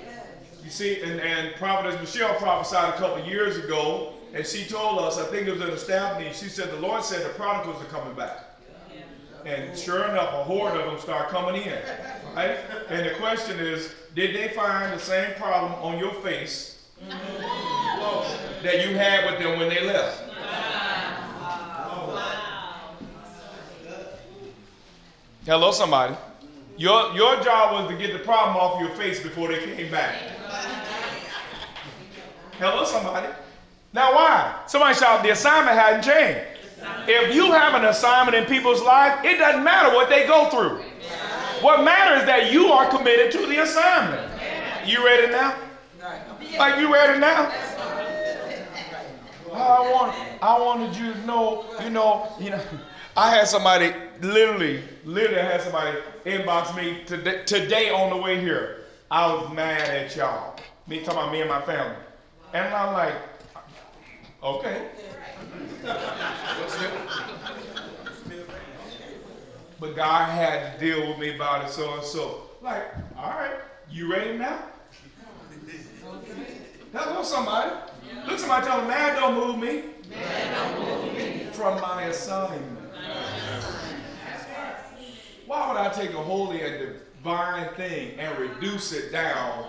You see, and, and Prophetess Michelle prophesied a couple years ago, and she told us, I think it was in the staff meeting, she said, the Lord said the prodigals are coming back. And sure enough, a horde of them start coming in. Right? And the question is, did they find the same problem on your face that you had with them when they left? Hello, somebody. Your, your job was to get the problem off your face before they came back. Hello, somebody. Now, why? Somebody shout, the assignment hadn't changed. If you have an assignment in people's life, it doesn't matter what they go through. What matters is that you are committed to the assignment. You ready now? Like you ready now? I want, I wanted you to know, you know, you know. I had somebody literally, literally had somebody inbox me today, today on the way here. I was mad at y'all. Me talking about me and my family. And I'm like, okay. But God had to deal with me about it so and so. Like, all right, you ready now? Hello, somebody. Look, somebody tell them, man, don't move me. From my assignment. Why would I take a holy and divine thing and reduce it down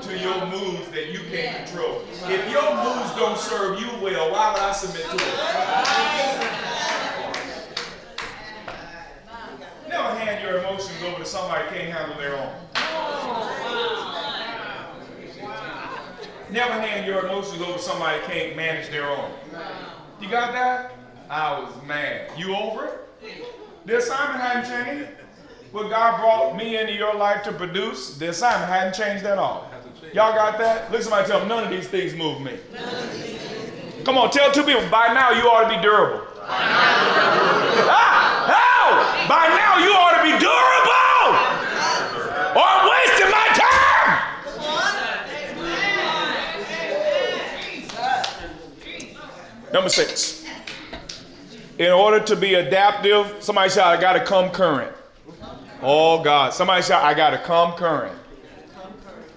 to your moves that you can't control? If your moves don't serve you well, why would I submit to it? Never hand your emotions over to somebody who can't handle their own. Never hand your emotions over to somebody who can't manage their own. You got that? I was mad. You over it? The assignment hadn't changed. What God brought me into your life to produce, the assignment hadn't changed at all. Y'all got that? Look, somebody tell them none of these things move me. Come on, tell two people, by now you ought to be durable. Ah? By now you ought to be durable. Or I'm wasting my time. Number six. In order to be adaptive, somebody shout, I gotta come current. Oh God. Somebody shout, I gotta come current.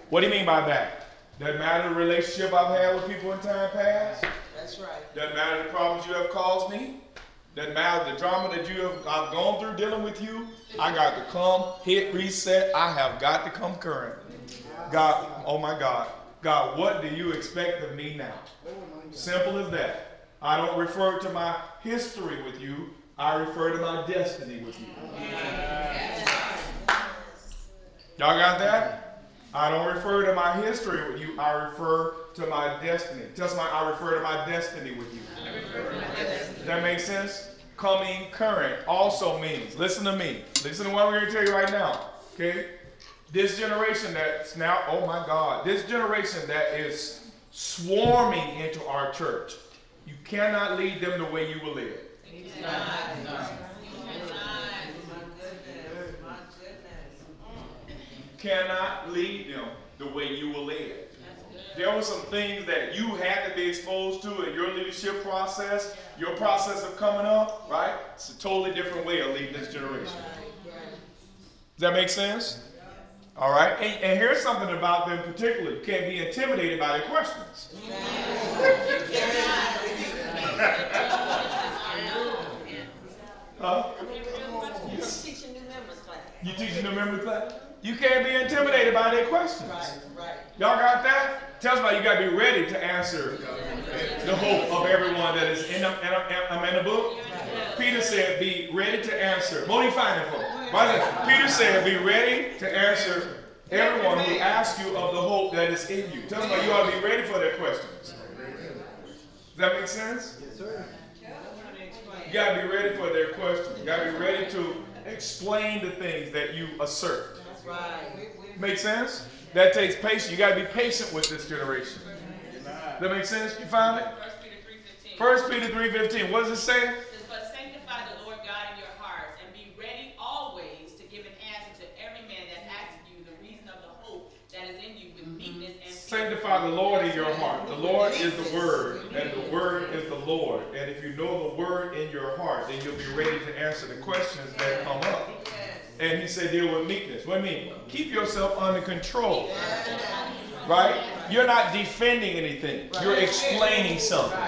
What do you mean by that? Doesn't matter the relationship I've had with people in time past. That's right. Doesn't matter the problems you have caused me. Doesn't matter the drama that you have I've gone through dealing with you. I got to come, hit reset. I have got to come current. God, oh my God. God, what do you expect of me now? Simple as that. I don't refer to my history with you. I refer to my destiny with you. Y'all got that? I don't refer to my history with you. I refer to my destiny. Tell somebody I refer to my destiny with you. That makes sense? Coming current also means, listen to me. Listen to what I'm going to tell you right now. Okay? This generation that's now, oh my God, this generation that is swarming into our church, you cannot lead them the way you will live. cannot lead them the way you will live. There were some things that you had to be exposed to in your leadership process, your process of coming up, right? It's a totally different way of leading this generation. Does that make sense? All right. And, and here's something about them particularly. You can't be intimidated by their questions. Huh? Teaching new members class. You teaching the members class? You can't be intimidated by their questions. right. right. Y'all got that? Tell somebody you got to be ready to answer the hope of everyone that is in the, in, the, in the book. Peter said, be ready to answer. Moni, find it for me. Watch. Peter said, be ready to answer everyone who asks you of the hope that is in you. Tell them you ought to be ready for their questions. Does that make sense? I'm trying to explain. You gotta be ready for their questions. You gotta be ready to explain the things that you assert. That's right. We, we, Make sense? That takes patience. You gotta be patient with this generation. That make sense? You found it? First Peter three fifteen. First Peter three fifteen. What does it say? But sanctify the Lord God in your hearts, and be ready always to give an answer to every man that asks you the reason of the hope that is in you with mm-hmm. meekness and fear. Sanctify the Lord in your heart. The Lord is the Word, and the Word is the Lord. And if you know the Word in your heart, then you'll be ready to answer the questions that come up. And he said, deal with meekness. What do you mean? Keep yourself under control. Right? You're not defending anything. You're explaining something.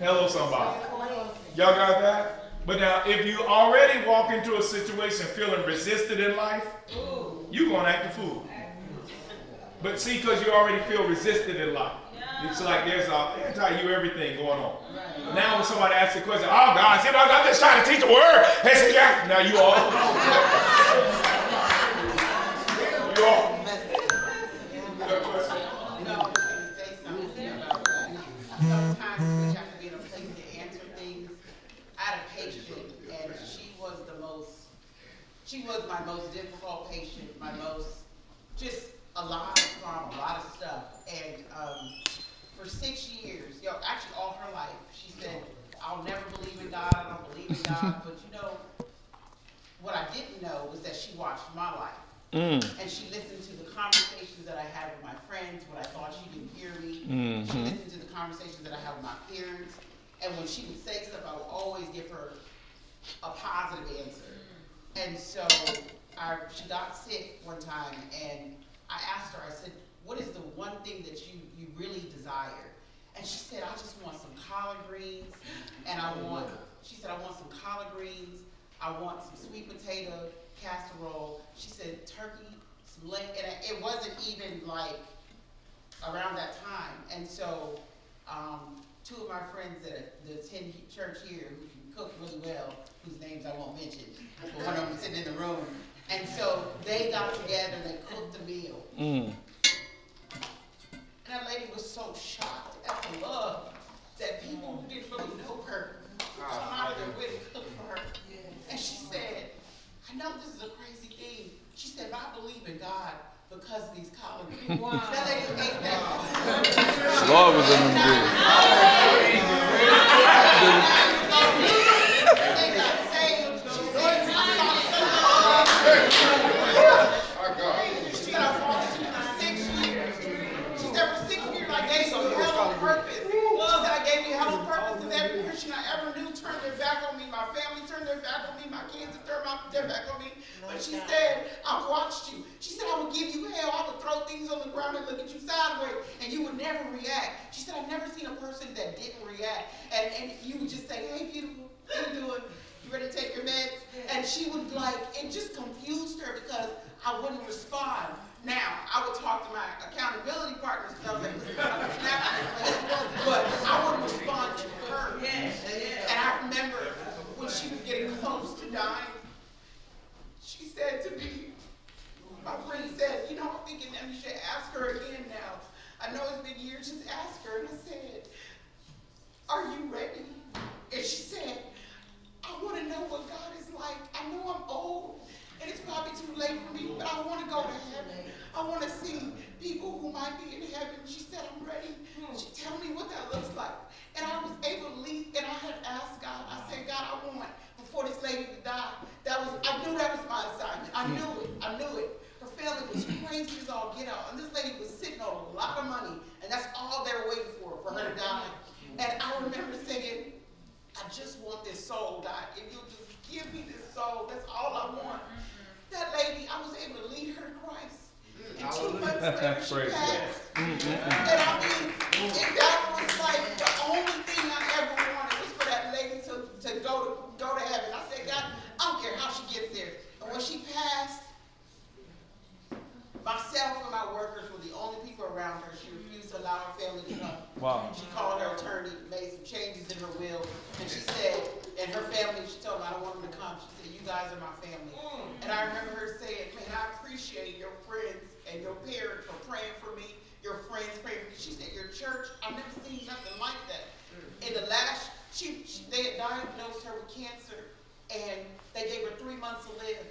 Hello, somebody. Y'all got that? But now, if you already walk into a situation feeling resisted in life, you're going to act a fool. But see, because you already feel resisted in life. It's like there's a anti-you everything going on. Now when somebody asks a question, oh God, see, I'm just trying to teach the word. And say, yeah. Now you all. you all. Good question. No, I was gonna say something about that. Sometimes we have to be in a place to answer things. I had a and she was the most, she was my most difficult patient, my most, just a lot of trauma, a lot of stuff. And, um, for six years, yo, actually all her life, she said, I'll never believe in God, I don't believe in God, but you know, what I didn't know was that she watched my life. Mm. And she listened to the conversations that I had with my friends when I thought she didn't hear me. She mm-hmm. listened to the conversations that I had with my parents. And when she would say stuff, I would always give her a positive answer. And so I, she got sick one time and I asked her, I said, what is the one thing that you, you really desire? And she said, I just want some collard greens and I want, she said, I want some collard greens, I want some sweet potato casserole. She said turkey, some leg, and it wasn't even like around that time. And so, um, two of my friends that, that attend church here who can cook really well, whose names I won't mention, but one of them sitting in the room. And so they got together and they cooked a meal. And that lady was so shocked at the love that people who didn't really know her come out of their oh, way to cook for her. And she said, I know this is a crazy thing. She said, but I believe in God because of these collard greens. That lady ate that. Lord was in them They got saved. She said, I saw something. She said, I watched you for six years. She said, for six years, I gave you hell on purpose. She said, I gave you hell on purpose, and every Christian I ever knew turned their back on me. My family turned their back on me. My kids turned my- their back on me. But she said, I watched you. She said, I would give you hell. I would throw things on the ground and look at you sideways, and you would never react. She said, I've never seen a person that didn't react. And, and you would just say, hey, beautiful, how you doing? You ready to take your meds? And she would like, it just confused her because I wouldn't respond. Now, I would talk to my accountability partners, I was listen, I'm snapping but I wouldn't respond to her. Yes. And I remember when she was getting close to dying, she said to me, my friend said, you know, I'm thinking that you should ask her again now. I know it's been years, just ask her. And I said, are you ready? And she said, I want to know what God is like. I know I'm old, and it's probably too late for me, but I want to go to heaven. I want to see people who might be in heaven. She said, I'm ready. Hmm. She tell me what that looks like. And I was able to leave, and I had asked God, I said, God, I want, before this lady to die, that was, I knew that was my assignment. I hmm. knew it. I knew it. Her family was hmm. crazy as all get out, and this lady was sitting on a lot of money, and that's all they were waiting for, for her to die. And I remember saying, I just want this soul, God. If you'll just give me this soul, that's all I want. That lady, I was able to lead her to Christ. Mm, and two months later, she Praise passed. And I mean, and that was like the only thing I ever wanted was for that lady to, to go to go to heaven. I said, God, I don't care how she gets there. And when she passed, myself and my workers were the only people around her. She refused to allow her family to come. Wow. She called her attorney, made some changes in her will. And she said, and her family, she told me, I don't want them to come. She said, you guys are my family. Mm. And I remember her saying, man, I appreciate your friends and your parents for praying for me, your friends praying for me. She said, your church, I've never seen nothing like that. Mm. In the last, she, she, they had diagnosed her with cancer and they gave her three months to live.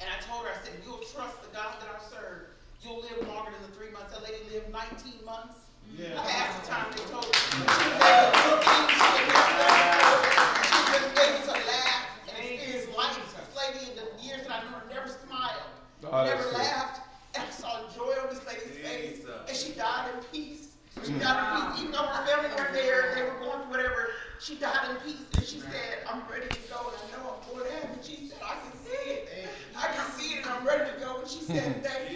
And I told her, I said, you'll trust the God that I serve. You'll live longer than the three months. That lady lived nineteen months. Half the time they told her. She was able to cook, eat, she was able to laugh and experience life. This lady in the years that I knew her never smiled, Oh, never laughed. And I saw joy on this lady's face. And she died in peace. She died in peace. Even though her family weren't there, they were going through whatever, she died in peace. And she said, I'm ready to go and I know I'm going to heaven. And she said, I can see it. I can see it and I'm ready to go. And she said, thank you for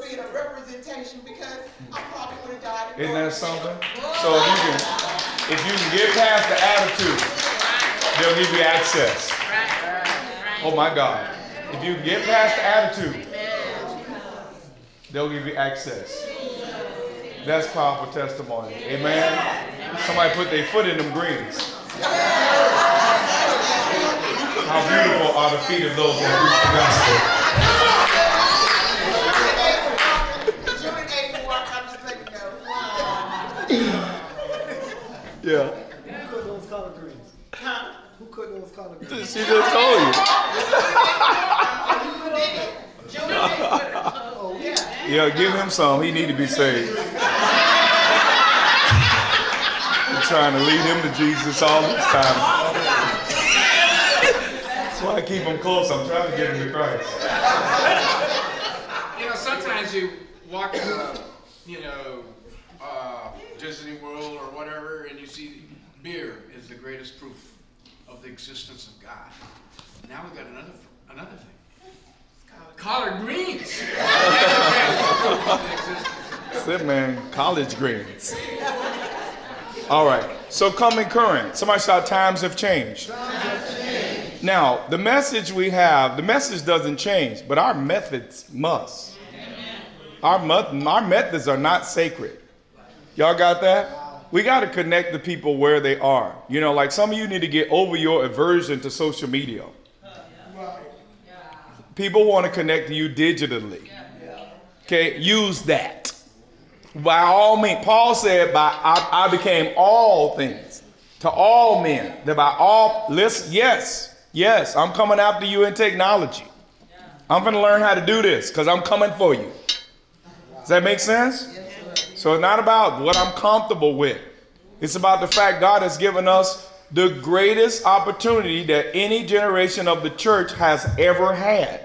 being a representation because I probably would have died. Isn't that something? So if you can, if you can get past the attitude, they'll give you access. Oh my God. If you can get past the attitude, they'll give you access. That's powerful testimony. Amen. Somebody put their foot in them greens. How beautiful are the feet of those that preach the Yeah. Who cut those collard greens? Huh? Who cut those collard greens? She just told you. June eighth, yeah. Yeah, give him some. He need to be saved. I'm trying to lead him to Jesus all this time. That's why I keep him close. I'm trying to get him to Christ. You know, sometimes you walk in a, you know, uh, Disney World or whatever, and you see beer is the greatest proof of the existence of God. Now we got another another thing. Collard greens. Proof of the existence. Sit man, college grades. All right. So coming current. Somebody shout times have changed. Now, the message we have, the message doesn't change, but our methods must. Our, mo- our methods are not sacred. Y'all got that? We got to connect the people where they are. You know, like some of you need to get over your aversion to social media. People want to connect to you digitally. Okay, use that. By all means, Paul said, "By I, I became all things to all men." That by all, listen, yes, yes, I'm coming after you in technology. I'm going to learn how to do this because I'm coming for you. Does that make sense? So it's not about what I'm comfortable with. It's about the fact God has given us the greatest opportunity that any generation of the church has ever had.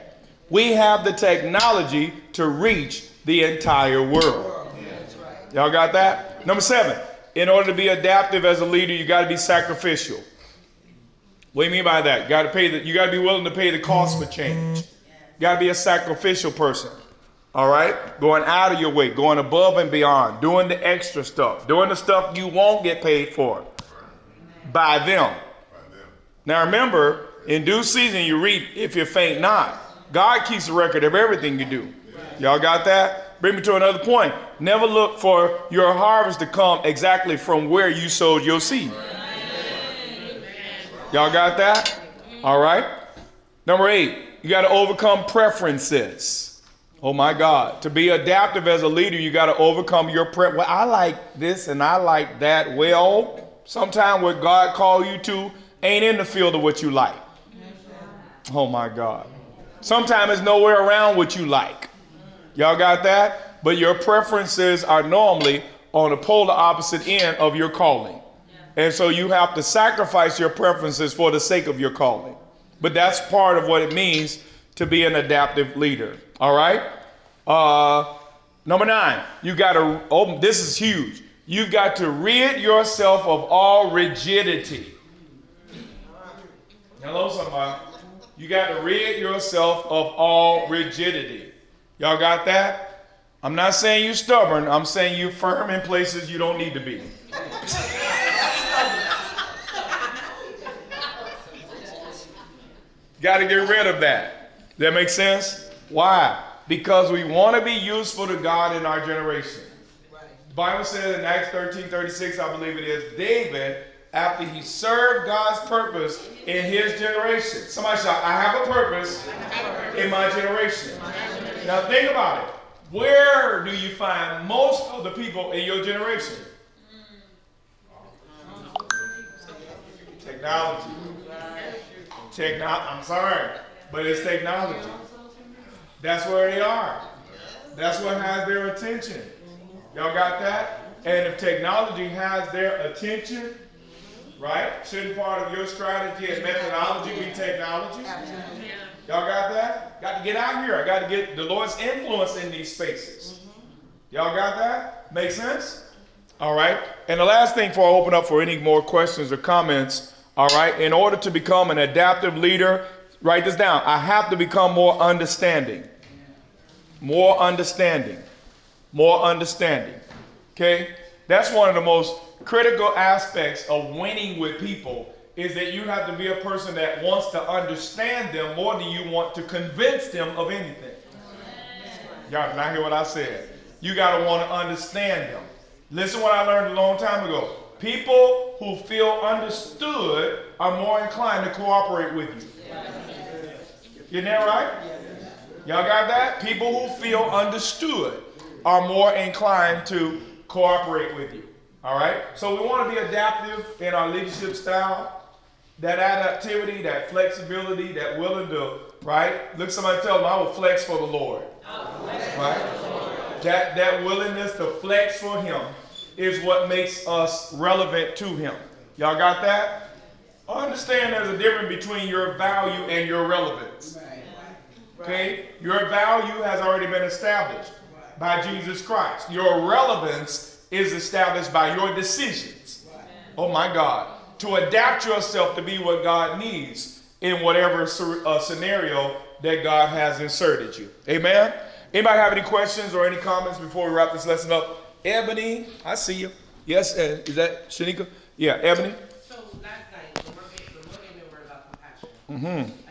We have the technology to reach the entire world. Y'all got that? Number seven, in order to be adaptive as a leader, you got to be sacrificial. What do you mean by that? You got to pay the, you got to be willing to pay the cost for change. You got to be a sacrificial person. All right? Going out of your way, going above and beyond, doing the extra stuff, doing the stuff you won't get paid for by them. Now remember, in due season you reap if you faint not. God keeps a record of everything you do. Y'all got that? Bring me to another point. Never look for your harvest to come exactly from where you sowed your seed. Y'all got that? All right. Number eight, you got to overcome preferences. Oh my God. To be adaptive as a leader, you got to overcome your pre. Well, I like this and I like that. Well, sometimes what God called you to ain't in the field of what you like. Oh my God. Sometimes it's nowhere around what you like. Y'all got that? But your preferences are normally on the polar opposite end of your calling. And so you have to sacrifice your preferences for the sake of your calling. But that's part of what it means to be an adaptive leader. All right? Uh, number nine, you got to, oh, this is huge. You've got to rid yourself of all rigidity. Hello, somebody. You got to rid yourself of all rigidity. Y'all got that? I'm not saying you're stubborn. I'm saying you're firm in places you don't need to be. got to get rid of that. That makes sense? Why? Because we want to be useful to God in our generation. The Bible says in Acts 13 36, I believe it is, David after he served God's purpose in his generation. Somebody shout, I have a purpose in my generation. Now think about it. Where do you find most of the people in your generation? Technology. Techno- I'm sorry, but it's technology. That's where they are. That's what has their attention. Y'all got that? And if technology has their attention, right? Shouldn't part of your strategy and methodology be technology? Y'all got that? Got to get out here. I got to get the Lord's influence in these spaces. Y'all got that? Make sense? All right. And the last thing before I open up for any more questions or comments, all right, in order to become an adaptive leader, write this down. I have to become more understanding. More understanding. More understanding. Okay? That's one of the most critical aspects of winning with people is that you have to be a person that wants to understand them more than you want to convince them of anything. Y'all can I hear what I said? You got to want to understand them. Listen what I learned a long time ago. People who feel understood are more inclined to cooperate with you. Isn't that right? Y'all got that? People who feel understood are more inclined to cooperate with you. All right? So we want to be adaptive in our leadership style. That adaptivity, that flexibility, that willing to, right? Look, somebody tell them, I will flex for the Lord. Right? That, that willingness to flex for Him is what makes us relevant to Him. Y'all got that? Understand there's a difference between your value and your relevance. Okay? Your value has already been established by Jesus Christ. Your relevance is established by your decisions. Oh my God. To adapt yourself to be what God needs in whatever uh, scenario that God has inserted you. Amen? Anybody have any questions or any comments before we wrap this lesson up? Ebony, I see you. Yes, uh, is that Shanika? Yeah, Ebony. So last night, the Monday, the member about compassion. Mm-hmm.